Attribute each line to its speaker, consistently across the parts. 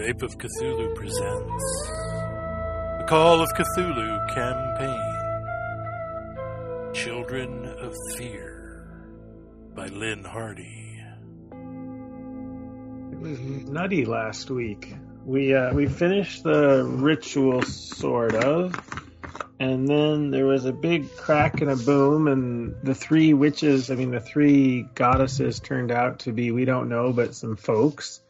Speaker 1: Skype of Cthulhu presents the Call of Cthulhu campaign Children of Fear by Lynne Hardy.
Speaker 2: It was nutty last week. We uh, we finished the ritual sort of, and then there was a big crack and a boom, and the three witches, I mean the three goddesses, turned out to be we don't know, but some folks,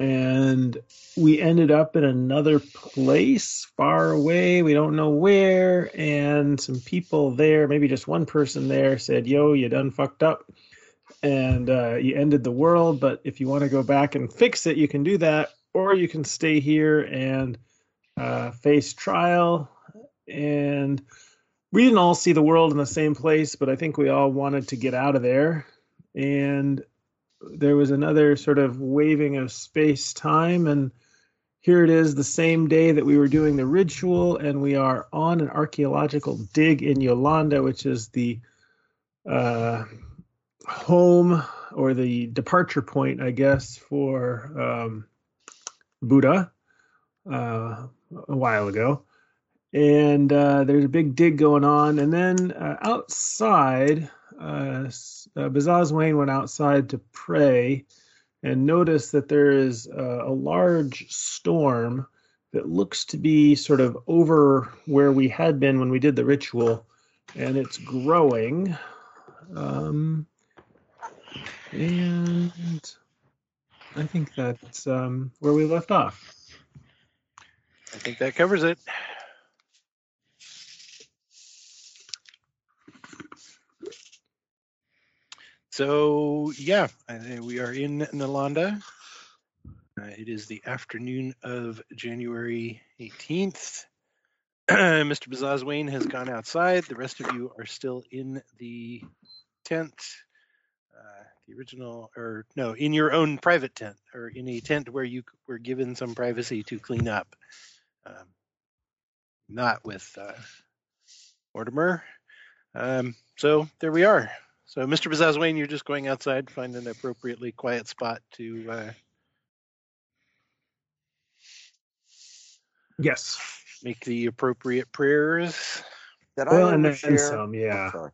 Speaker 2: and we ended up in another place far away. We don't know where, and some people there, maybe just one person there, said, "Yo, you done fucked up." and uh, you ended the world. But if you want to go back and fix it, you can do that, or you can stay here and uh, face trial. And we didn't all see the world in the same place, but I think we all wanted to get out of there. And there was another sort of waving of space time, and here it is, the same day that we were doing the ritual, and we are on an archaeological dig in Nalanda, which is the uh, home or the departure point, I guess, for um, Buddha uh, a while ago. And uh, there's a big dig going on. And then uh, outside, uh, uh, went outside to pray and noticed that there is a, a large storm that looks to be sort of over where we had been when we did the ritual. And it's growing. Um, and I think that's um, where we left off.
Speaker 1: I think that covers it. So, yeah, uh, we are in Nalanda. Uh, it is the afternoon of January 18th. Mr. Bazaz has gone outside. The rest of you are still in the tent uh, the original, or no, in your own private tent, or in a tent where you were given some privacy to clean up. Um, not with uh, Mortimer. Um, so there we are. So, Mr. Bazazwane, you're just going outside, find an appropriately quiet spot to. Uh,
Speaker 2: yes.
Speaker 1: Make the appropriate prayers.
Speaker 2: Did well, and then share? some, yeah. Oh,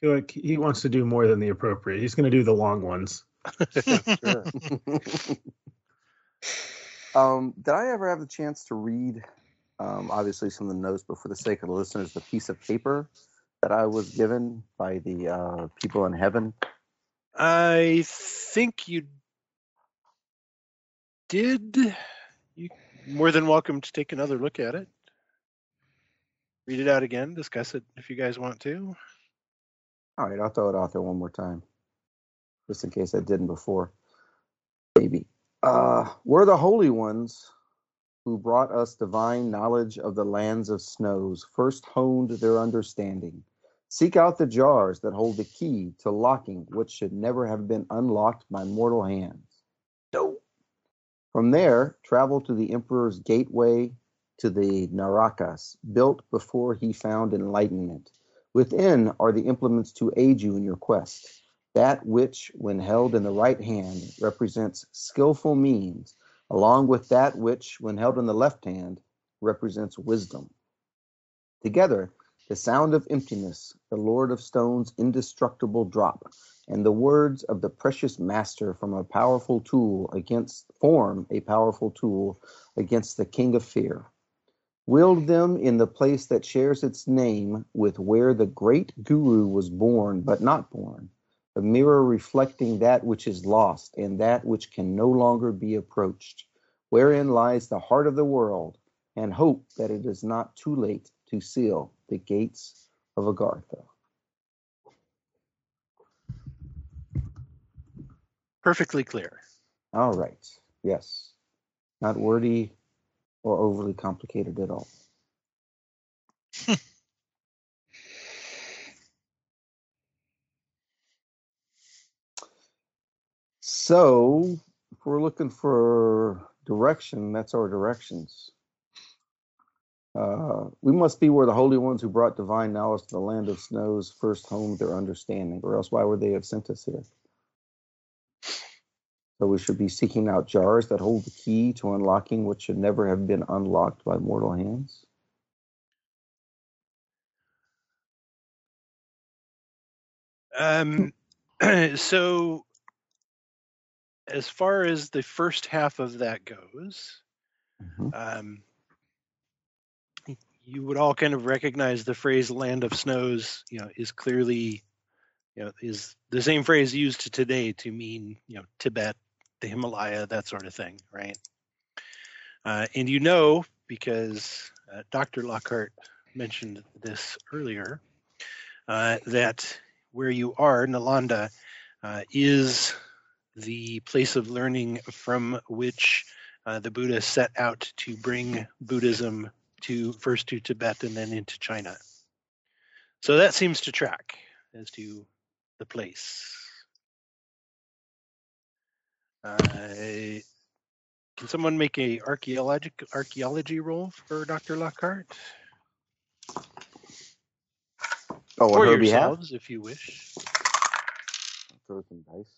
Speaker 2: feel like he wants to do more than the appropriate. He's going to do the long ones.
Speaker 3: um, did I ever have the chance to read, um, obviously, some of the notes, but for the sake of the listeners, the piece of paper that I was given by the uh, people in heaven?
Speaker 1: I think you did. You more than welcome to take another look at it. Read it out again. Discuss it if you guys want to.
Speaker 3: All right, I'll throw it out there one more time, just in case I didn't before. Maybe. Uh, we're the holy ones who brought us divine knowledge of the lands of snows, first honed their understanding. Seek out the jars that hold the key to locking what should never have been unlocked by mortal hands. No. From there, travel to the Emperor's gateway to the Narakas, built before he found enlightenment. Within are the implements to aid you in your quest. That which, when held in the right hand, represents skillful means, along with that which, when held in the left hand, represents wisdom. Together, the sound of emptiness, the Lord of Stone's indestructible drop, and the words of the precious master from a powerful tool against form a powerful tool against the king of fear. Wield them in the place that shares its name with where the great Guru was born but not born, a mirror reflecting that which is lost and that which can no longer be approached, wherein lies the heart of the world, and hope that it is not too late to seal the gates of Agartha.
Speaker 1: Perfectly clear.
Speaker 3: All right. Yes. Not wordy or overly complicated at all. so, if we're looking for direction, that's our directions. Uh, we must be where the holy ones who brought divine knowledge to the land of snows first honed their understanding, or else why would they have sent us here? So we should be seeking out jars that hold the key to unlocking what should never have been unlocked by mortal hands.
Speaker 1: Um, so, as far as the first half of that goes,
Speaker 3: Mhm.
Speaker 1: um, you would all kind of recognize the phrase "land of snows." You know, is clearly, you know, is the same phrase used today to mean, you know, Tibet, the Himalaya, that sort of thing, right? Uh, and you know because uh, Dr. Lockhart mentioned this earlier uh, that where you are, Nalanda, uh, is the place of learning from which uh, the Buddha set out to bring Buddhism to first to Tibet and then into China. So that seems to track as to the place. Uh, can someone make a archaeologic archaeology roll for Dr. Lockhart?
Speaker 3: Oh,
Speaker 1: or
Speaker 3: on her behalf?
Speaker 1: yourselves, if you wish.
Speaker 3: Throw some dice.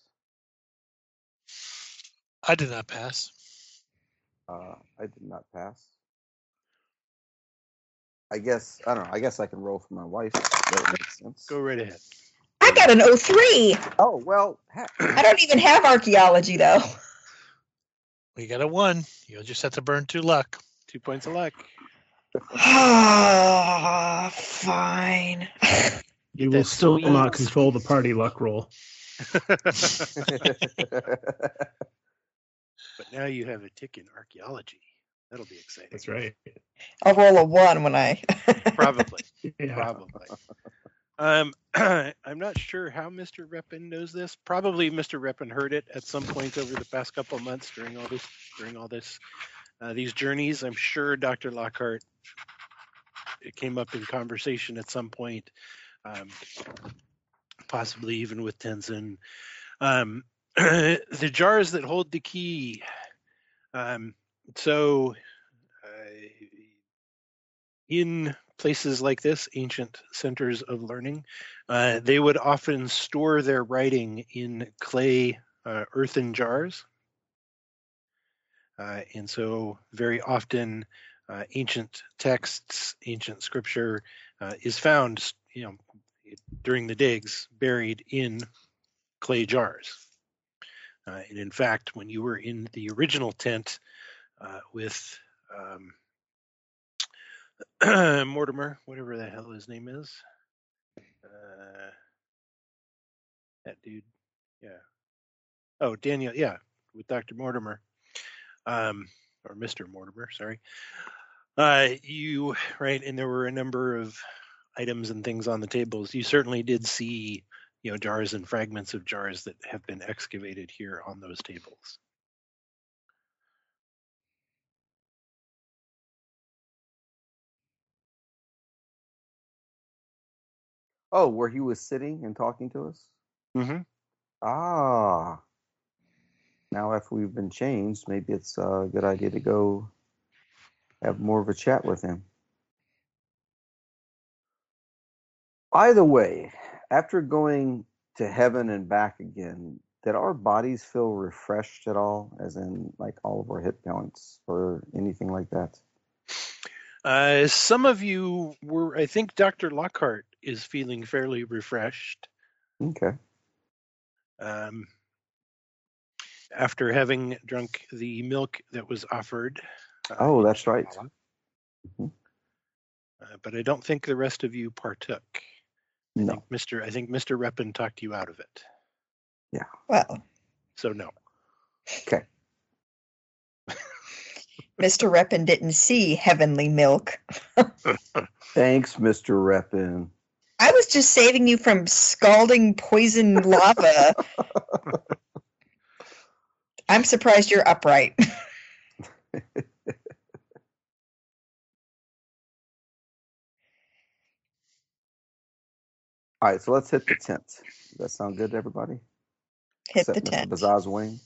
Speaker 4: I did not pass.
Speaker 3: Uh, I did not pass. I guess I don't know. I guess I can roll for my wife. That makes sense.
Speaker 1: Go right ahead.
Speaker 5: I got an 03.
Speaker 3: Oh well, heck.
Speaker 5: I don't even have archaeology though.
Speaker 4: We got a one. You'll just have to burn two luck.
Speaker 1: Two points of luck.
Speaker 5: Ah, fine.
Speaker 2: You will still
Speaker 1: sweet-
Speaker 2: not control the party luck roll.
Speaker 1: But now you have a tick in archaeology. That'll be exciting.
Speaker 2: That's right.
Speaker 5: I'll roll a one when I.
Speaker 1: Probably.
Speaker 2: Yeah.
Speaker 1: Probably. Um, I'm not sure how Mr. Reppin knows this. Probably Mr. Reppin heard it at some point over the past couple of months during all this, during all this, uh, these journeys. I'm sure Dr. Lockhart. It came up in conversation at some point, um, possibly even with Tenzin. Um, the jars that hold the key. Um, so, in places like this, ancient centers of learning, uh, they would often store their writing in clay uh, earthen jars. Uh, and so, very often, uh, ancient texts, ancient scripture uh, is found, you know, during the digs, buried in clay jars. Uh, and in fact, when you were in the original tent with um, Mortimer, whatever the hell his name is, uh, that dude, yeah. Oh, Daniel, yeah, with Dr. Mortimer, um, or Mr. Mortimer, sorry. Uh, you right, and there were a number of items and things on the tables. You certainly did see you know jars and fragments of jars that have been excavated here on those tables.
Speaker 3: Oh, where he was sitting and talking to us.
Speaker 1: Mm-hmm.
Speaker 3: Ah. Now, after we've been changed, maybe it's a good idea to go have more of a chat with him. By the way, after going to heaven and back again, did our bodies feel refreshed at all? As in, like all of our hit points or anything like that?
Speaker 1: Uh, some of you were, I think, Dr. Lockhart is feeling fairly refreshed
Speaker 3: Okay.
Speaker 1: um, after having drunk the milk that was offered. uh,
Speaker 3: Oh, that's right.
Speaker 1: Shambhala.
Speaker 3: Mhm.
Speaker 1: Uh, but I don't think the rest of you partook. I
Speaker 3: No.
Speaker 1: think Mr. I think Mr. Reppin talked you out of it. Yeah.
Speaker 5: Well,
Speaker 1: So no.
Speaker 3: Okay.
Speaker 5: Mr. Reppin didn't see heavenly milk.
Speaker 3: Thanks, Mr. Reppin.
Speaker 5: I was just saving you from scalding poison lava. I'm surprised you're upright.
Speaker 3: All right, so let's hit the tent. Does that sound good to everybody?
Speaker 5: Hit the
Speaker 3: Except Mr.
Speaker 5: tent.
Speaker 3: Bazaz's wing.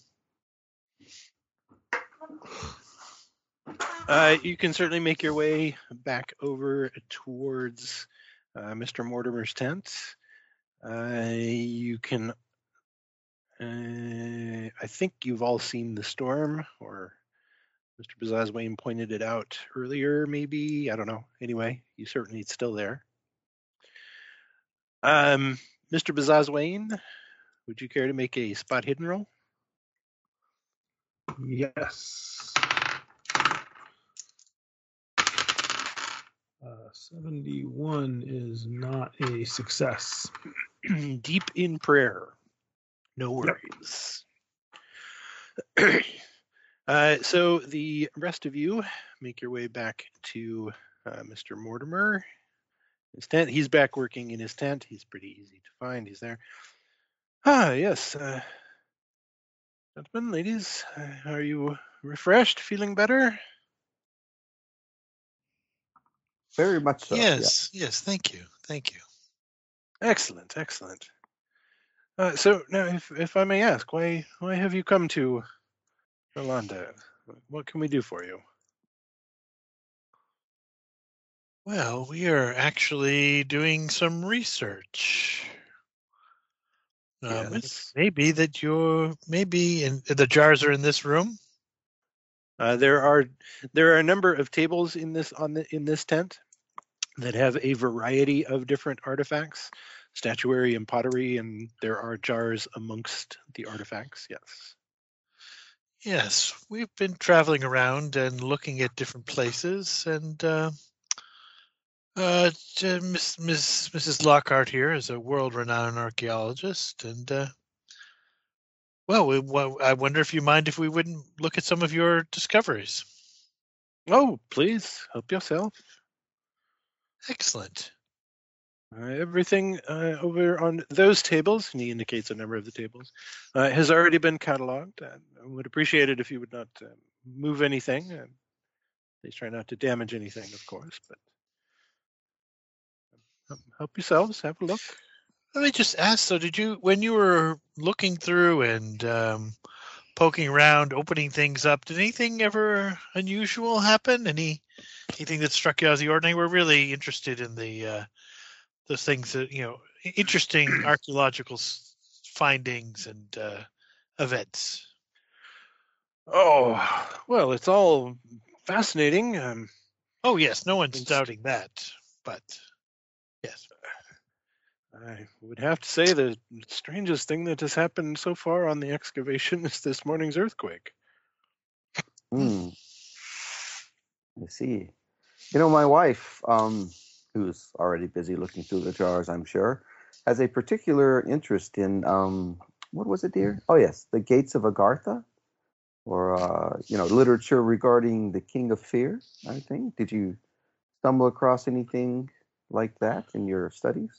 Speaker 1: Uh, you can certainly make your way back over towards uh, Mr. Mortimer's tent. Uh, you can. Uh, I, I think you've all seen the storm, or Mr. Bazazwain pointed it out earlier, maybe. I don't know. Anyway, you certainly it's still there. Um, Mr. Bazazwain, would you care to make a spot hidden roll?
Speaker 2: Yes. Uh, 71 is not a success.
Speaker 1: Deep in prayer. No
Speaker 2: Yep.
Speaker 1: worries. uh, so the rest of you make your way back to uh, Mr. Mortimer. His tent. He's back working in his tent. He's pretty easy to find. He's there. Ah, yes. Uh, gentlemen, ladies, uh, are you refreshed? Feeling better?
Speaker 3: Very much so. yeah.
Speaker 4: yes, yes. Thank you, thank you.
Speaker 1: Excellent, excellent. Uh, so now, if if I may ask, why why have you come to Nalanda? What can we do for you?
Speaker 4: Well, we are actually doing some research. Um,
Speaker 1: Yes.
Speaker 4: Maybe that you're maybe in the jars are in this room.
Speaker 1: Uh, there are there are a number of tables in this on the in this tent that have a variety of different artifacts, statuary and pottery, and there are jars amongst the artifacts. Yes.
Speaker 4: Yes, we've been traveling around and looking at different places, and uh, uh, Miss, Miss, Mrs. Lockhart here is a world-renowned archaeologist, and uh, well, we, well, I wonder if you mind if we wouldn't look at some of your discoveries.
Speaker 1: Oh, please help yourself.
Speaker 4: Excellent.
Speaker 1: Uh, everything uh, over on those tables, and he indicates a number of the tables, uh, has already been cataloged. I would appreciate it if you would not uh, move anything. And please try not to damage anything, of course. But um, help yourselves. Have a look.
Speaker 4: Let me just ask. So, did you, when you were looking through and um, poking around, opening things up, did anything ever unusual happen? Any anything that struck you as the ordinary? We're really interested in the uh, those things that you know, interesting archaeological findings and uh, events.
Speaker 1: Oh, well, it's all fascinating. Um,
Speaker 4: Oh yes, no one's doubting that. But yes,
Speaker 1: I would have to say the strangest thing that has happened so far on the excavation is this morning's earthquake.
Speaker 3: Hmm. I see. You know, my wife, um, who's already busy looking through the jars, I'm sure, has a particular interest in um, what was it, dear? Oh, yes, the Gates of Agartha, or uh, you know, literature regarding the King of Fear. I think. Did you stumble across anything like that in your studies?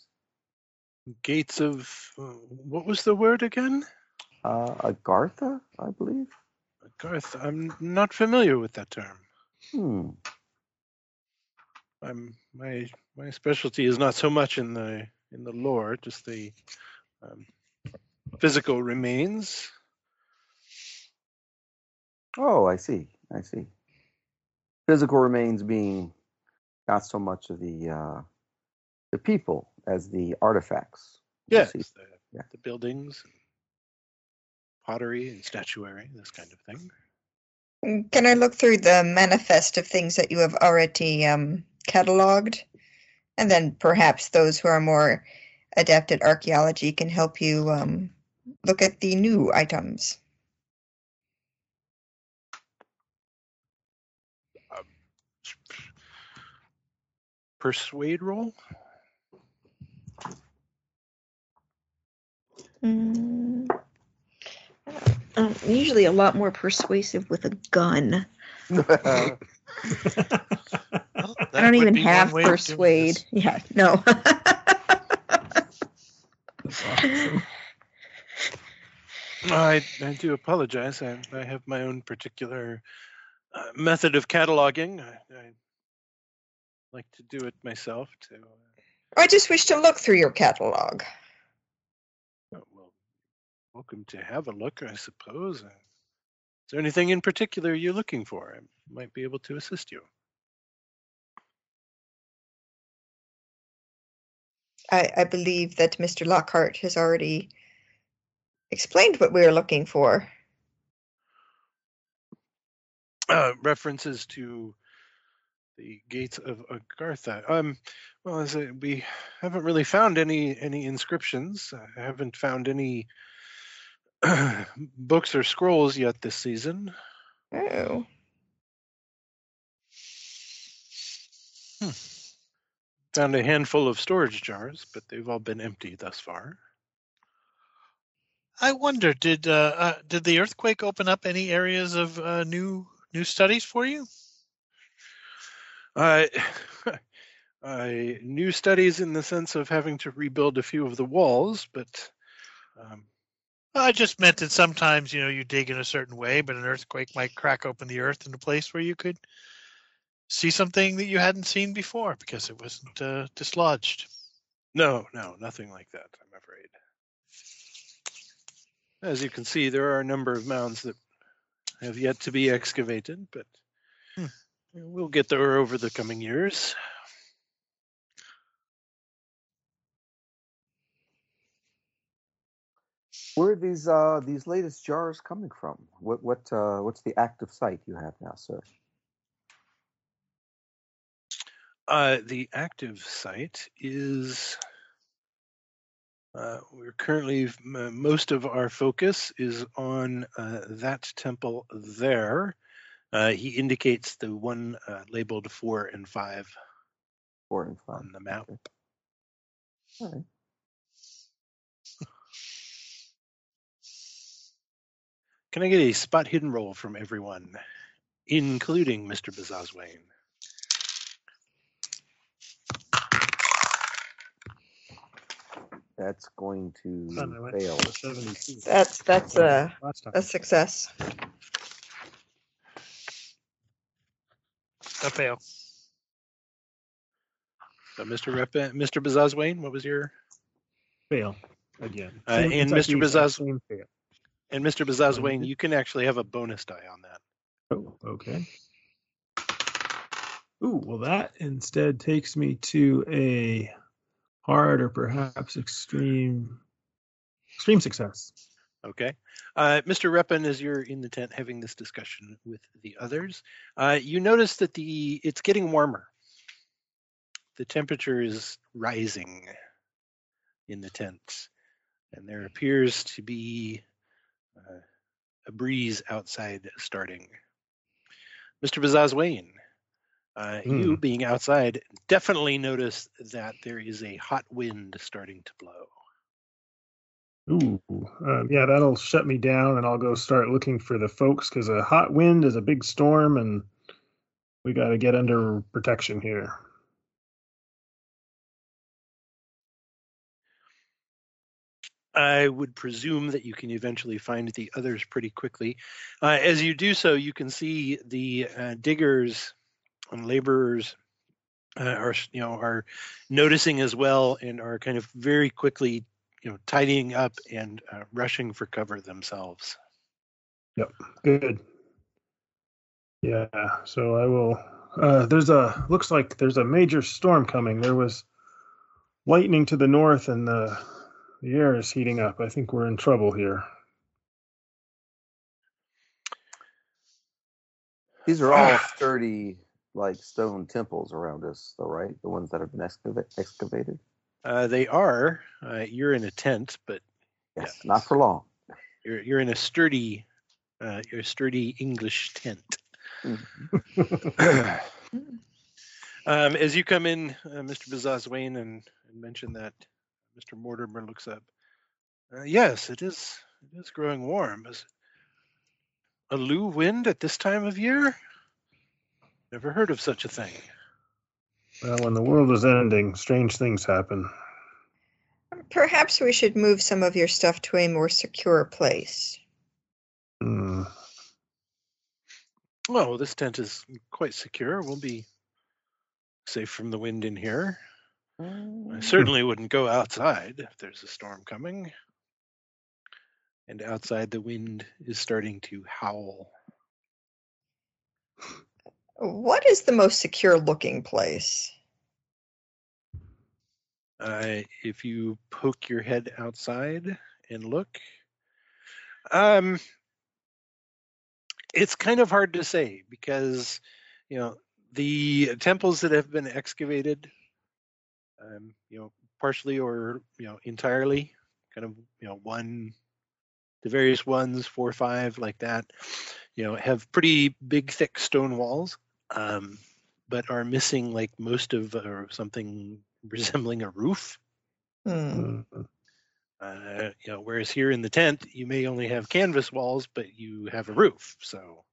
Speaker 1: Gates of uh, what was the word again?
Speaker 3: Uh, Agartha, I believe.
Speaker 1: Garth, I'm not familiar with that term.
Speaker 3: Hmm.
Speaker 1: I'm my my specialty is not so much in the in the lore, just the um, physical remains.
Speaker 3: Oh, I see. I see. Physical remains being not so much of the uh, the people as the artifacts.
Speaker 1: Yes, the,
Speaker 3: Yeah.
Speaker 1: the buildings, pottery, and statuary, this kind of thing.
Speaker 5: Can I look through the manifest of things that you have already um, cataloged? And then perhaps those who are more adept at archaeology can help you um, look at the new items.
Speaker 1: Persuade roll.
Speaker 6: Mm. Um, usually a lot more persuasive with a gun.
Speaker 4: Well,
Speaker 6: I don't even have
Speaker 4: way of
Speaker 6: persuade. Yeah, no.
Speaker 2: Awesome.
Speaker 1: I I do apologize. I I have my own particular uh, method of cataloging. I, I like to do it myself. To uh,
Speaker 5: I just wish to look through your catalog.
Speaker 1: Welcome to have a look, I suppose. Is there anything in particular you're looking for? I might be able to assist you.
Speaker 5: I, I believe that Mr. Lockhart has already explained what we are looking for.
Speaker 1: uh, references to the gates of Agartha. Um, well, as I, we haven't really found any any inscriptions. I haven't found any books or scrolls yet this season.
Speaker 5: Oh.
Speaker 1: Found a handful of storage jars, but they've all been empty thus far.
Speaker 4: I wonder, did uh, uh, did the earthquake open up any areas of uh, new new studies for you?
Speaker 1: Uh, uh, new studies in the sense of having to rebuild a few of the walls, but um,
Speaker 4: I just meant that sometimes you know you dig in a certain way, but an earthquake might crack open the earth in a place where you could see something that you hadn't seen before because it wasn't uh, dislodged.
Speaker 1: no, no, nothing like that. I'm afraid. As you can see, there are a number of mounds that have yet to be excavated, but
Speaker 4: Hmm.
Speaker 1: we'll get there over the coming years.
Speaker 3: Where are these uh these latest jars coming from? What what uh what's the active site you have now, sir?
Speaker 1: Uh, the active site is. Uh, we're currently most of our focus is on uh, that temple there. Uh, he indicates the one uh, labeled four and five
Speaker 3: Four and five.
Speaker 1: on the map.
Speaker 3: Okay. All right.
Speaker 1: Can I get a spot hidden roll from everyone, including Mr. Bazazwane?
Speaker 3: That's going to
Speaker 2: Son, I went
Speaker 3: fail.
Speaker 2: 72.
Speaker 5: That's that's a
Speaker 2: Last time.
Speaker 5: a success.
Speaker 4: A fail.
Speaker 1: So, Mr. Rep, Mr. Bazazwane, what was your
Speaker 2: fail again.
Speaker 1: Uh,
Speaker 2: Same
Speaker 1: and
Speaker 2: Kentucky,
Speaker 1: Mr. Bazaz-
Speaker 2: same fail.
Speaker 1: And Mr. Bazazwane? You can actually have a bonus die on that.
Speaker 2: Oh, okay. Ooh, well, that instead takes me to a hard or perhaps extreme, extreme success.
Speaker 1: Okay. Uh, Mr. Reppin, as you're in the tent having this discussion with the others, uh, you notice that the it's getting warmer. The temperature is rising in the tent, and there appears to be uh, a breeze outside starting. Mr. Bazazwane, uh, you
Speaker 2: Hmm.
Speaker 1: being outside definitely notice that there is a hot wind starting to blow.
Speaker 2: Ooh, um, yeah, that'll shut me down, and I'll go start looking for the folks because a hot wind is a big storm, and we got to get under protection here.
Speaker 1: I would presume that you can eventually find the others pretty quickly. Uh, as you do so, you can see the uh, diggers and laborers uh, are, you know, are noticing as well and are kind of very quickly, you know, tidying up and uh, rushing for cover themselves. Yep.
Speaker 2: Good. Yeah, so I will. Uh, there's a looks like there's a major storm coming. There was lightning to the north, and the the air is heating up. I think we're in trouble here.
Speaker 3: These are all sturdy, like stone temples around us, though, right? The ones that have been excava- excavated.
Speaker 1: Uh, they are. Uh, you're in a tent, but
Speaker 3: Yes,
Speaker 1: Yes.
Speaker 3: not for long.
Speaker 1: you're you're in a sturdy, uh, you're a sturdy English tent.
Speaker 3: Mhm.
Speaker 1: Um, as you come in, uh, Mr. Bazazwane, and, and mention that, Mr. Mortimer looks up. Uh, yes, it is. It is growing warm. Is a loo wind at this time of year? Never heard of such a thing.
Speaker 2: Well, when the world is ending, strange things happen.
Speaker 5: Perhaps we should move some of your stuff to a more secure place.
Speaker 2: Hmm.
Speaker 1: Well, this tent is quite secure. We'll be safe from the wind in here. I certainly wouldn't go outside if there's a storm coming. And outside, the wind is starting to howl.
Speaker 5: What is the most secure looking place?
Speaker 1: Uh, if you poke your head outside and look, um, It's kind of hard to say because, you know, the temples that have been excavated, um, you know, partially or you know entirely, kind of you know one, the various ones, four, or five, like that, you know, have pretty big, thick stone walls, um, but are missing like most of or something resembling a roof.
Speaker 2: Mm.
Speaker 1: Uh, you know, whereas here in the tent, you may only have canvas walls, but you have a roof. So, uh,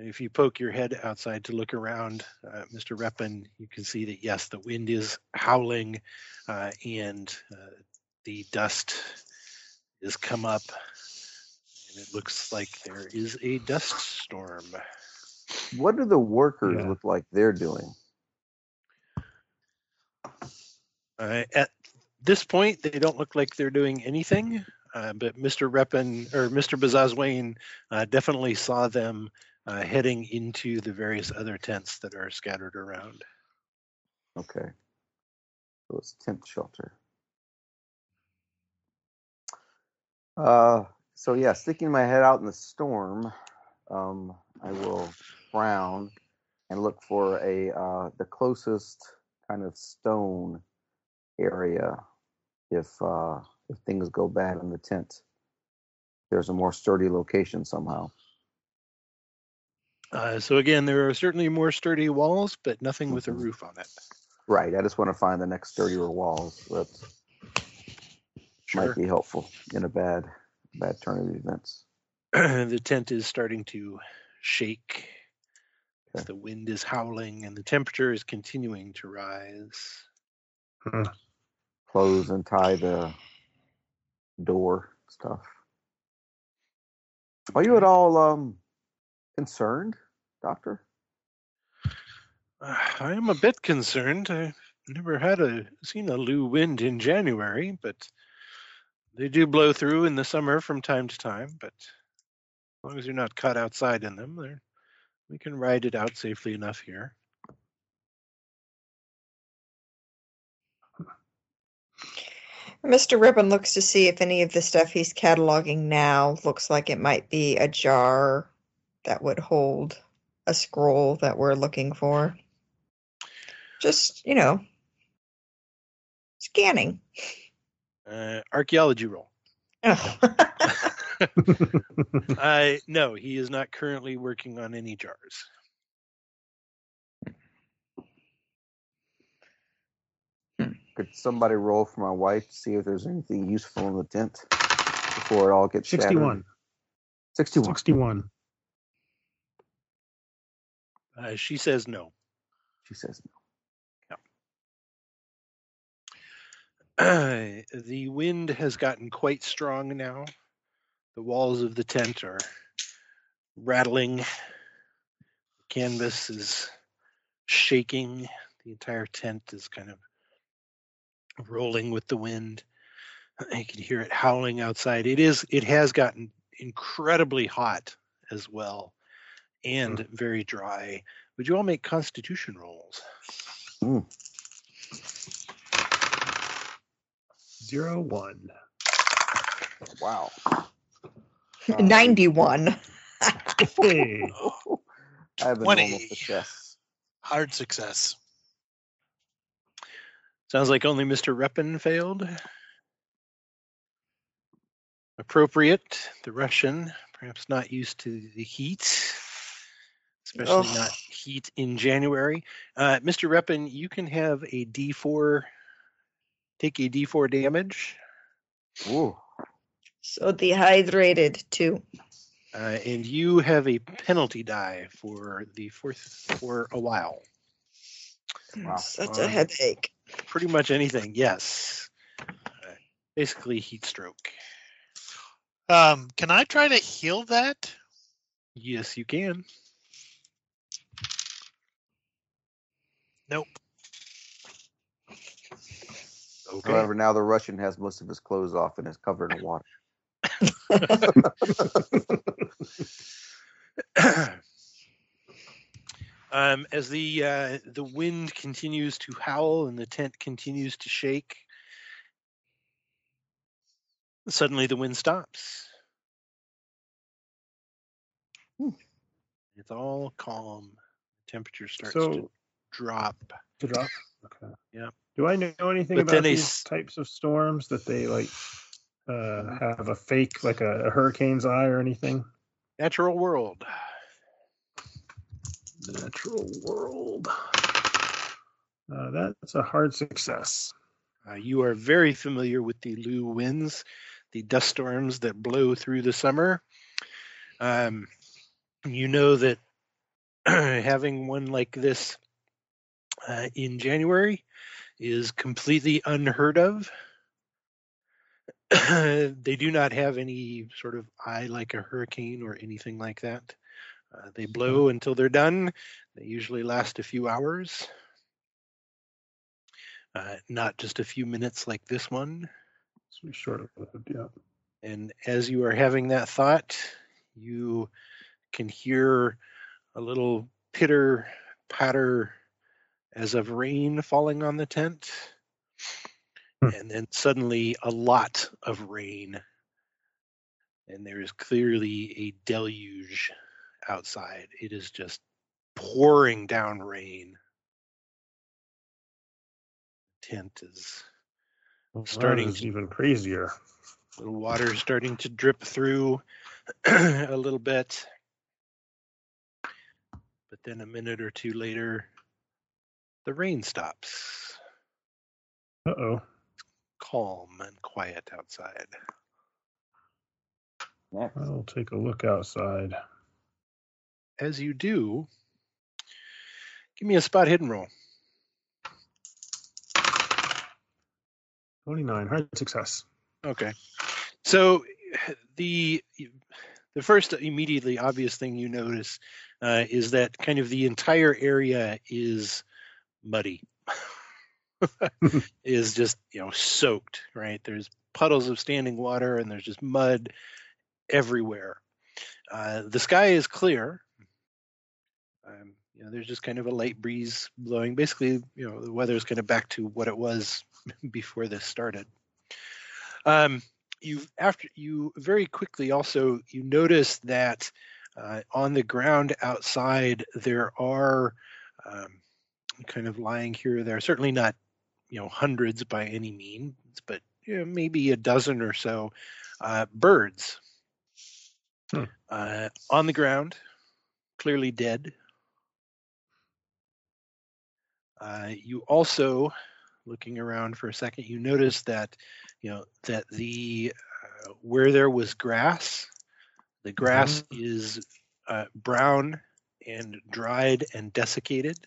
Speaker 1: if you poke your head outside to look around, uh, Mr. Reppin, you can see that yes, the wind is howling, uh, and uh, the dust has come up, and it looks like there is a dust storm.
Speaker 3: What do the workers
Speaker 2: Yeah.
Speaker 3: look like they're doing?
Speaker 1: Uh, at this point, they don't look like they're doing anything, uh, but Mr. Reppin or Mr. Bazazwain uh, definitely saw them uh, heading into the various other tents that are scattered around.
Speaker 3: Okay. So it's tent shelter. Uh, so yeah, sticking my head out in the storm, um, I will frown and look for a uh, the closest kind of stone area if uh, if things go bad in the tent. There's a more sturdy location somehow.
Speaker 1: Uh, so again, there are certainly more sturdy walls, but nothing with a
Speaker 3: Mhm.
Speaker 1: roof on it.
Speaker 3: Right. I just want to find the next sturdier walls that
Speaker 1: Sure.
Speaker 3: might be helpful in a bad bad turn of events.
Speaker 1: the tent is starting to shake.
Speaker 3: Okay.
Speaker 1: The wind is howling, and the temperature is continuing to rise.
Speaker 3: close and tie the door stuff. Are you at all um concerned, Doctor?
Speaker 1: Uh, I am a bit concerned. I've never had a seen a Loo wind in January, but they do blow through in the summer from time to time. But as long as you're not caught outside in them, they're, we can ride it out safely enough here.
Speaker 5: Mr. Reppin looks to see if any of the stuff he's cataloging now looks like it might be a jar that would hold a scroll that we're looking for. Just, you know, scanning.
Speaker 1: Uh, archaeology roll.
Speaker 5: Oh.
Speaker 1: Uh, no, he is not currently working on any jars.
Speaker 3: Could somebody roll for my wife to see if there's anything useful in the tent before it all gets shattered?
Speaker 2: 61.
Speaker 3: 61.
Speaker 2: 61.
Speaker 1: Uh, she says no.
Speaker 3: She says no.
Speaker 1: the wind has gotten quite strong now. The walls of the tent are rattling. The canvas is shaking. The entire tent is kind of rolling with the wind. You can hear it howling outside. It is it has gotten incredibly hot as well and mm. very dry. Would you all make constitution rolls?
Speaker 2: Zero one.
Speaker 3: Wow.
Speaker 5: Um, 91.
Speaker 2: Hey.
Speaker 3: I have a
Speaker 4: 20.
Speaker 3: success.
Speaker 4: Hard success.
Speaker 1: Sounds like only Mr. Reppin failed. Appropriate, the Russian, perhaps not used to the heat, especially
Speaker 5: Ugh.
Speaker 1: not heat in January. Uh, Mr. Reppin, you can have a D4, take a D4 damage,
Speaker 3: Ooh.
Speaker 5: So dehydrated too.
Speaker 1: uh, and you have a penalty die for the fourth for a while.
Speaker 3: Wow.
Speaker 5: Such
Speaker 1: Uh,
Speaker 5: a headache.
Speaker 1: Pretty much anything, yes. Uh, basically, heat stroke.
Speaker 4: Um, can I try to heal that?
Speaker 1: Yes, you can.
Speaker 4: Nope.
Speaker 1: Okay.
Speaker 3: However, now the Russian has most of his clothes off and is covered in water.
Speaker 1: um, as the uh, the wind continues to howl and the tent continues to shake, suddenly the wind stops. it's all calm. Temperature starts
Speaker 2: So
Speaker 1: to drop.
Speaker 2: to drop. Okay.
Speaker 1: Yeah.
Speaker 2: Do I know anything
Speaker 1: But
Speaker 2: about these
Speaker 1: s-
Speaker 2: types of storms that they like uh, have a fake like a, a hurricane's eye or anything?
Speaker 1: Natural world.
Speaker 2: Natural world. Uh, that's a hard success.
Speaker 1: Uh, you are very familiar with the Loo winds, the dust storms that blow through the summer. Um, you know that having one like this uh, in January is completely unheard of. they do not have any sort of eye like a hurricane or anything like that. Uh, they blow until they're done. They usually last a few hours, uh, not just a few minutes like this one.
Speaker 2: So short of lived, yeah.
Speaker 1: And as you are having that thought, you can hear a little pitter patter as of rain falling on the tent.
Speaker 2: Hmm.
Speaker 1: And then suddenly a lot of rain. And there is clearly a deluge outside. It is just pouring down rain. Tent is
Speaker 2: Well,
Speaker 1: Starting
Speaker 2: is even crazier.
Speaker 1: little water is starting to drip through a little bit. But then a minute or two later, the rain stops.
Speaker 2: Uh oh.
Speaker 1: Calm and quiet outside.
Speaker 3: Next.
Speaker 2: I'll take a look outside.
Speaker 1: As you do, give me a spot hidden roll.
Speaker 2: 29. Hard success.
Speaker 1: Okay. So the the first immediately obvious thing you notice uh, is that kind of the entire area is muddy. is just you know soaked, right? There's puddles of standing water and there's just mud everywhere. Uh, the sky is clear. Um, you know, there's just kind of a light breeze blowing. Basically, you know, the weather is kind of back to what it was before this started. Um, you after you very quickly also you notice that uh, on the ground outside there are um, kind of lying here or there. Certainly not you know hundreds by any means, but you know, maybe a dozen or so uh, birds
Speaker 2: Hmm.
Speaker 1: uh, on the ground, clearly dead. Uh, you also, looking around for a second, you notice that you know that the uh, where there was grass, the grass is uh, brown and dried and desiccated.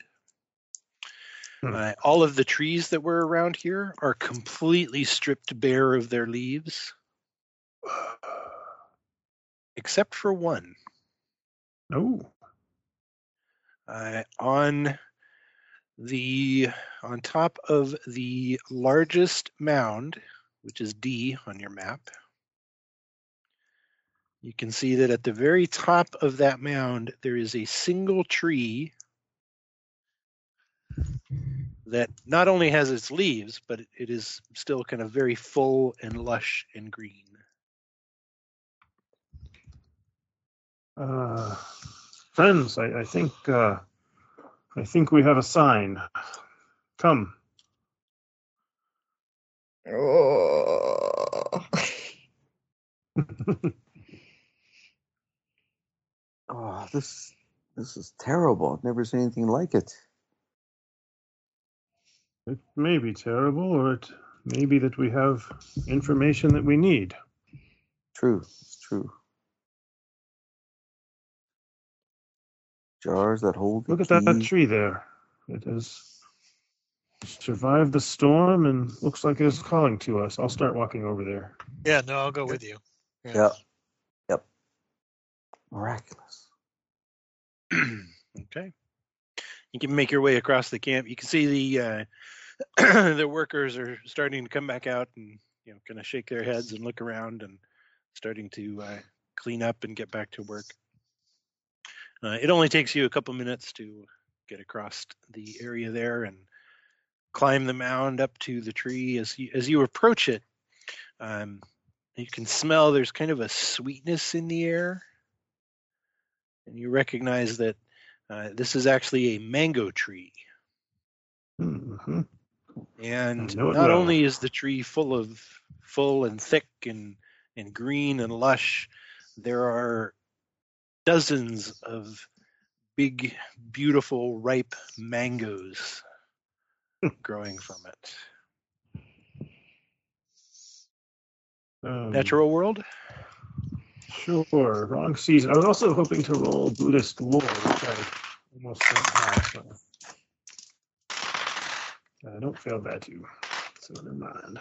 Speaker 2: Hmm.
Speaker 1: Uh, all of the trees that were around here are completely stripped bare of their leaves, except for one.
Speaker 2: Oh.
Speaker 1: uh, on the on top of the largest mound, which is D on your map. You can see that at the very top of that mound there is a single tree that not only has its leaves, but it- it is still kind of very full and lush and green.
Speaker 2: Uh, friends, I, I think uh, I think we have a sign. Come.
Speaker 5: Oh.
Speaker 3: Oh, this this is terrible. I've never seen anything like it.
Speaker 2: It may be terrible, or it may be that we have information that we need.
Speaker 3: True, it's true. Jars that hold the
Speaker 2: Look at that, that tree there. It has survived the storm and looks like it is calling to us. I'll start walking over there.
Speaker 4: Yeah, no, I'll go with you. Yeah.
Speaker 3: Yep. Yep. Miraculous.
Speaker 1: okay. You can make your way across the camp. You can see the uh, the workers are starting to come back out and you know kind of shake their heads and look around and starting to uh, clean up and get back to work. Uh, it only takes you a couple minutes to get across the area there and climb the mound up to the tree. As you as you approach it, um, you can smell there's kind of a sweetness in the air. and you recognize that uh, this is actually a mango tree.
Speaker 2: hmm
Speaker 1: And
Speaker 2: I know it
Speaker 1: not
Speaker 2: well.
Speaker 1: only is the tree full of full and thick and and green and lush, there are dozens of big, beautiful, ripe mangoes growing from it.
Speaker 2: Um,
Speaker 1: Natural world.
Speaker 2: Sure, wrong season. I was also hoping to roll Buddhist lore, which I almost don't have. So. Uh, don't fail that too. So never mind.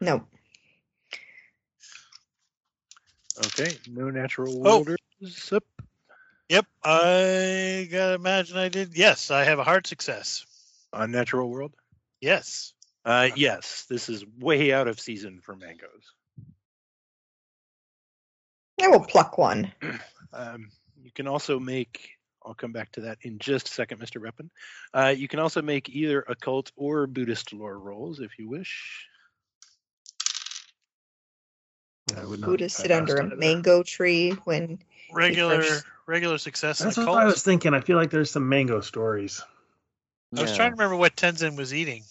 Speaker 5: No.
Speaker 1: Okay, no natural
Speaker 4: Oh.
Speaker 1: worlders. Up.
Speaker 4: Yep, I gotta imagine I did. Yes, I have a hard success.
Speaker 1: on natural world.
Speaker 4: Yes.
Speaker 1: Uh, yes, this is way out of season for mangoes.
Speaker 5: I will pluck one.
Speaker 1: Um, you can also make. I'll come back to that in just a second, Mr. Reppin. Uh, you can also make either occult or Buddhist lore rolls if you wish.
Speaker 2: I would not
Speaker 5: Buddha
Speaker 2: pass
Speaker 5: sit under a
Speaker 2: either.
Speaker 5: mango tree when
Speaker 4: Regular
Speaker 5: first-
Speaker 4: regular success
Speaker 2: That's what
Speaker 4: occult.
Speaker 2: I was thinking. I feel like there's some mango stories.
Speaker 4: I was
Speaker 3: Yeah.
Speaker 4: trying to remember what Tenzin was eating.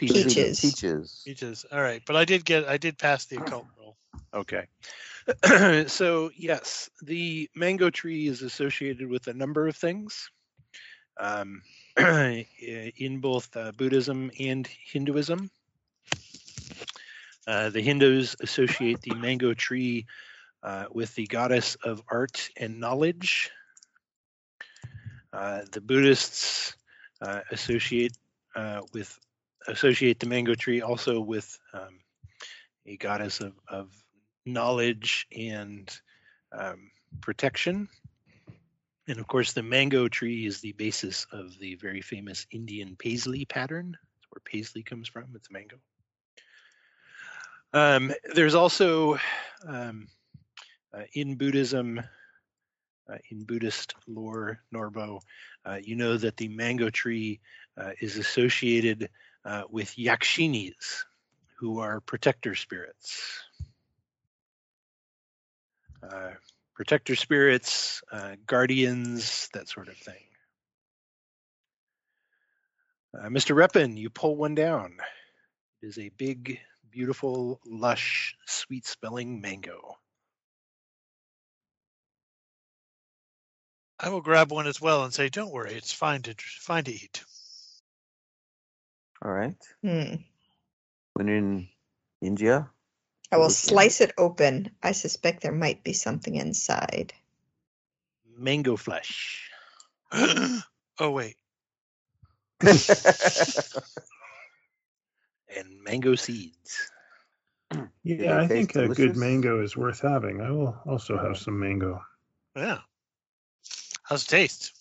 Speaker 1: Peaches.
Speaker 5: Peaches.
Speaker 3: Peaches.
Speaker 4: Peaches. All right, but I did get I did pass the occult roll.
Speaker 1: Okay. so yes, the mango tree is associated with a number of things. Um, in both uh, Buddhism and Hinduism. Uh, the Hindus associate the mango tree uh, with the goddess of art and knowledge. Uh, the Buddhists uh, associate uh, with associate the mango tree also with um, a goddess of, of knowledge and um, protection. And of course, the mango tree is the basis of the very famous Indian paisley pattern. That's where paisley comes from. It's mango. Um, there's also um, uh, in Buddhism, uh, in Buddhist lore, Norbo, uh, you know that the mango tree uh, is associated uh, with yakshinis, who are protector spirits. Uh, protector spirits, uh, guardians, that sort of thing. Uh, Mr. Reppin, you pull one down. It is a big, beautiful, lush, sweet smelling mango.
Speaker 4: I will grab one as well and say, "Don't worry, it's fine to fine to eat."
Speaker 3: All right.
Speaker 5: hmm,
Speaker 3: When in India,
Speaker 5: I will slice it open. I suspect there might be something inside.
Speaker 1: Mango flesh.
Speaker 4: oh wait,
Speaker 1: and mango seeds.
Speaker 2: Yeah, I think
Speaker 3: taste
Speaker 2: a good mango is worth having. I will also have some mango.
Speaker 4: yeah. How's it taste?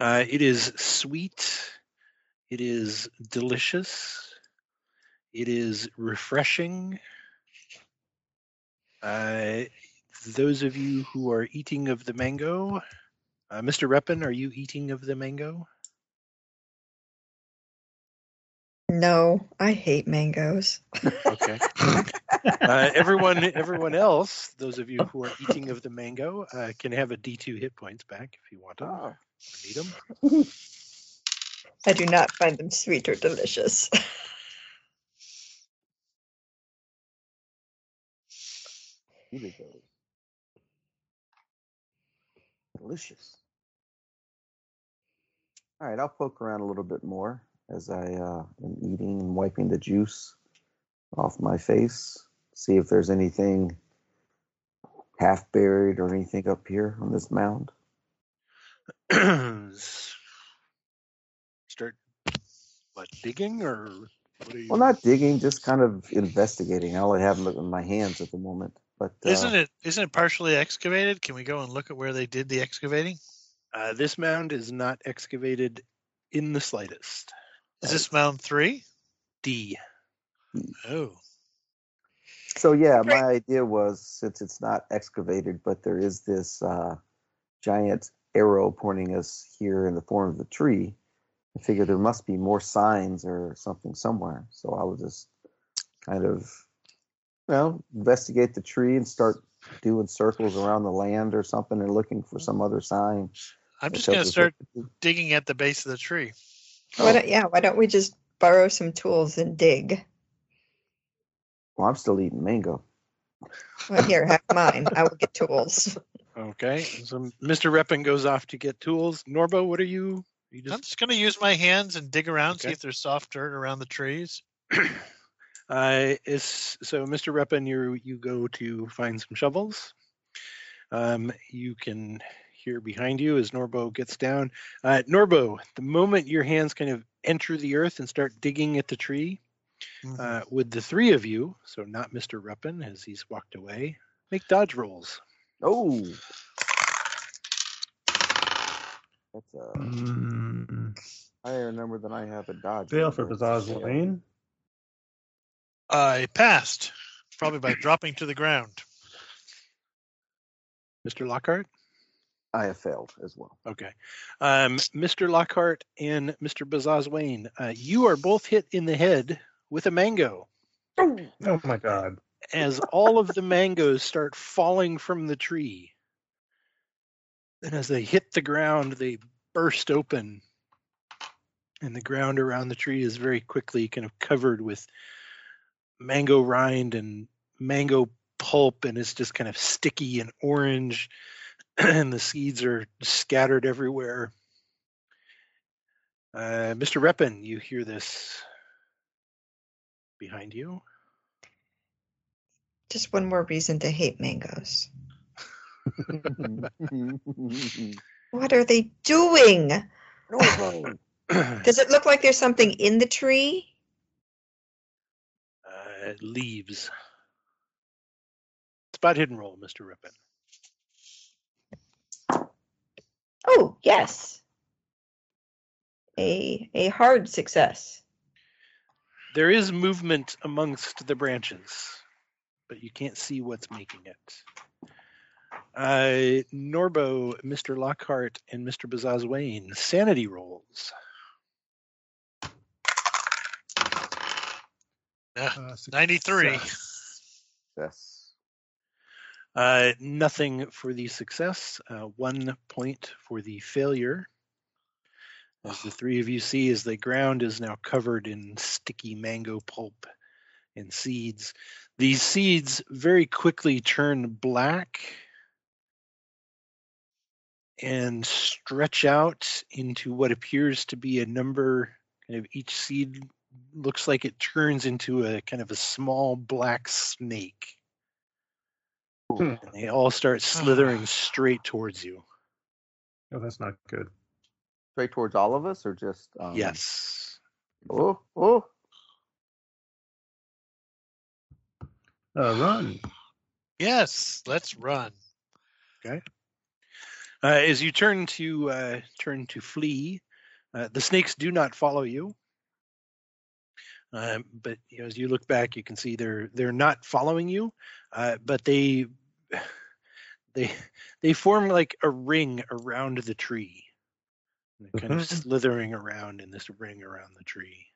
Speaker 1: Uh, it is sweet. It is delicious. It is refreshing. Uh, those of you who are eating of the mango, uh, Mr. Reppin, are you eating of the mango?
Speaker 5: No, I hate mangoes.
Speaker 1: Okay. uh, everyone, everyone else, those of you who are eating of the mango, uh, can have a D2 hit points back if you want them.
Speaker 3: Oh.
Speaker 1: Need them.
Speaker 5: I do not find them sweet or delicious.
Speaker 3: Eat it, those. Delicious. All right, I'll poke around a little bit more as I uh, am eating and wiping the juice off my face. See if there's anything half buried or anything up here on this mound.
Speaker 1: Start what digging or what are you?
Speaker 3: Well, not digging, just kind of investigating. I only have them in my hands at the moment. But uh,
Speaker 4: Isn't it isn't it partially excavated? Can we go and look at where they did the excavating?
Speaker 1: Uh, this mound is not excavated in the slightest.
Speaker 4: Is this mound three?
Speaker 1: D.
Speaker 4: Oh,
Speaker 3: So yeah,
Speaker 5: Right.
Speaker 3: my idea was since it's not excavated, but there is this uh, giant arrow pointing us here in the form of the tree. I figured there must be more signs or something somewhere. So I was just kind of you know, investigate the tree and start doing circles around the land or something and looking for some other sign.
Speaker 4: I'm just going to start
Speaker 3: what to do.
Speaker 4: digging at the base of the tree. Oh.
Speaker 5: Why don't, yeah, why don't we just borrow some tools and dig?
Speaker 3: Well, I'm still eating mango.
Speaker 5: Well, here, have mine. I will get tools.
Speaker 1: Okay, so Mr. Reppin goes off to get tools. Norbo, what are you? You
Speaker 4: I'm
Speaker 1: just
Speaker 4: just going to use my hands and dig around, see if there's soft dirt around the trees.
Speaker 1: uh, is so Mr. Reppin, you you go to find some shovels. Um, you can hear behind you as Norbo gets down. Uh, Norbo, the moment your hands kind of enter the earth and start digging at the tree,
Speaker 4: Mhm.
Speaker 1: uh, with the three of you, so not Mr. Reppin as he's walked away, make dodge rolls.
Speaker 3: Oh. That's a
Speaker 2: Mm,
Speaker 3: higher number than I have a dodge.
Speaker 2: fail for
Speaker 3: number.
Speaker 2: Bazazwane.
Speaker 4: I passed, probably by dropping to the ground.
Speaker 1: Mr. Lockhart?
Speaker 3: I have failed as well.
Speaker 1: Okay. Um, Mr. Lockhart and Mr. Bazazwane, uh, you are both hit in the head with a mango
Speaker 2: Oh my god.
Speaker 1: as all of the mangoes start falling from the tree. And as they hit the ground, they burst open. And the ground around the tree is very quickly kind of covered with mango rind and mango pulp, and it's just kind of sticky and orange. and the seeds are scattered everywhere. Uh, Mr. Reppin, you hear this behind you.
Speaker 5: Just one more reason to hate mangoes. What are they doing? Does it look like there's something in the tree?
Speaker 1: uh, leaves. Spot hidden roll, Mr. Reppin.
Speaker 6: Oh, yes. A a hard success.
Speaker 1: There is movement amongst the branches, but you can't see what's making it. Uh, Norbo, Mr. Lockhart, and Mr. Bazazwane, sanity rolls.
Speaker 4: Uh, 93.
Speaker 3: yes.
Speaker 1: Uh, nothing for the success, uh, one point for the failure. As the three of you see, as the ground is now covered in sticky mango pulp and seeds, these seeds very quickly turn black and stretch out into what appears to be a number. Kind of each seed looks like it turns into a kind of a small black snake.
Speaker 2: Hmm.
Speaker 1: And they all start slithering straight towards you.
Speaker 2: Oh, that's not good.
Speaker 3: Straight towards all of us, or just um,
Speaker 1: Yes.
Speaker 3: Oh, oh.
Speaker 2: Uh, run.
Speaker 4: Yes, let's run.
Speaker 1: Uh, as you turn to uh, turn to flee, uh, the snakes do not follow you. Um, but you know, as you look back, you can see they're they're not following you, uh, but they they they form like a ring around the tree, kind of
Speaker 2: Mhm.
Speaker 1: slithering around in this ring around the tree.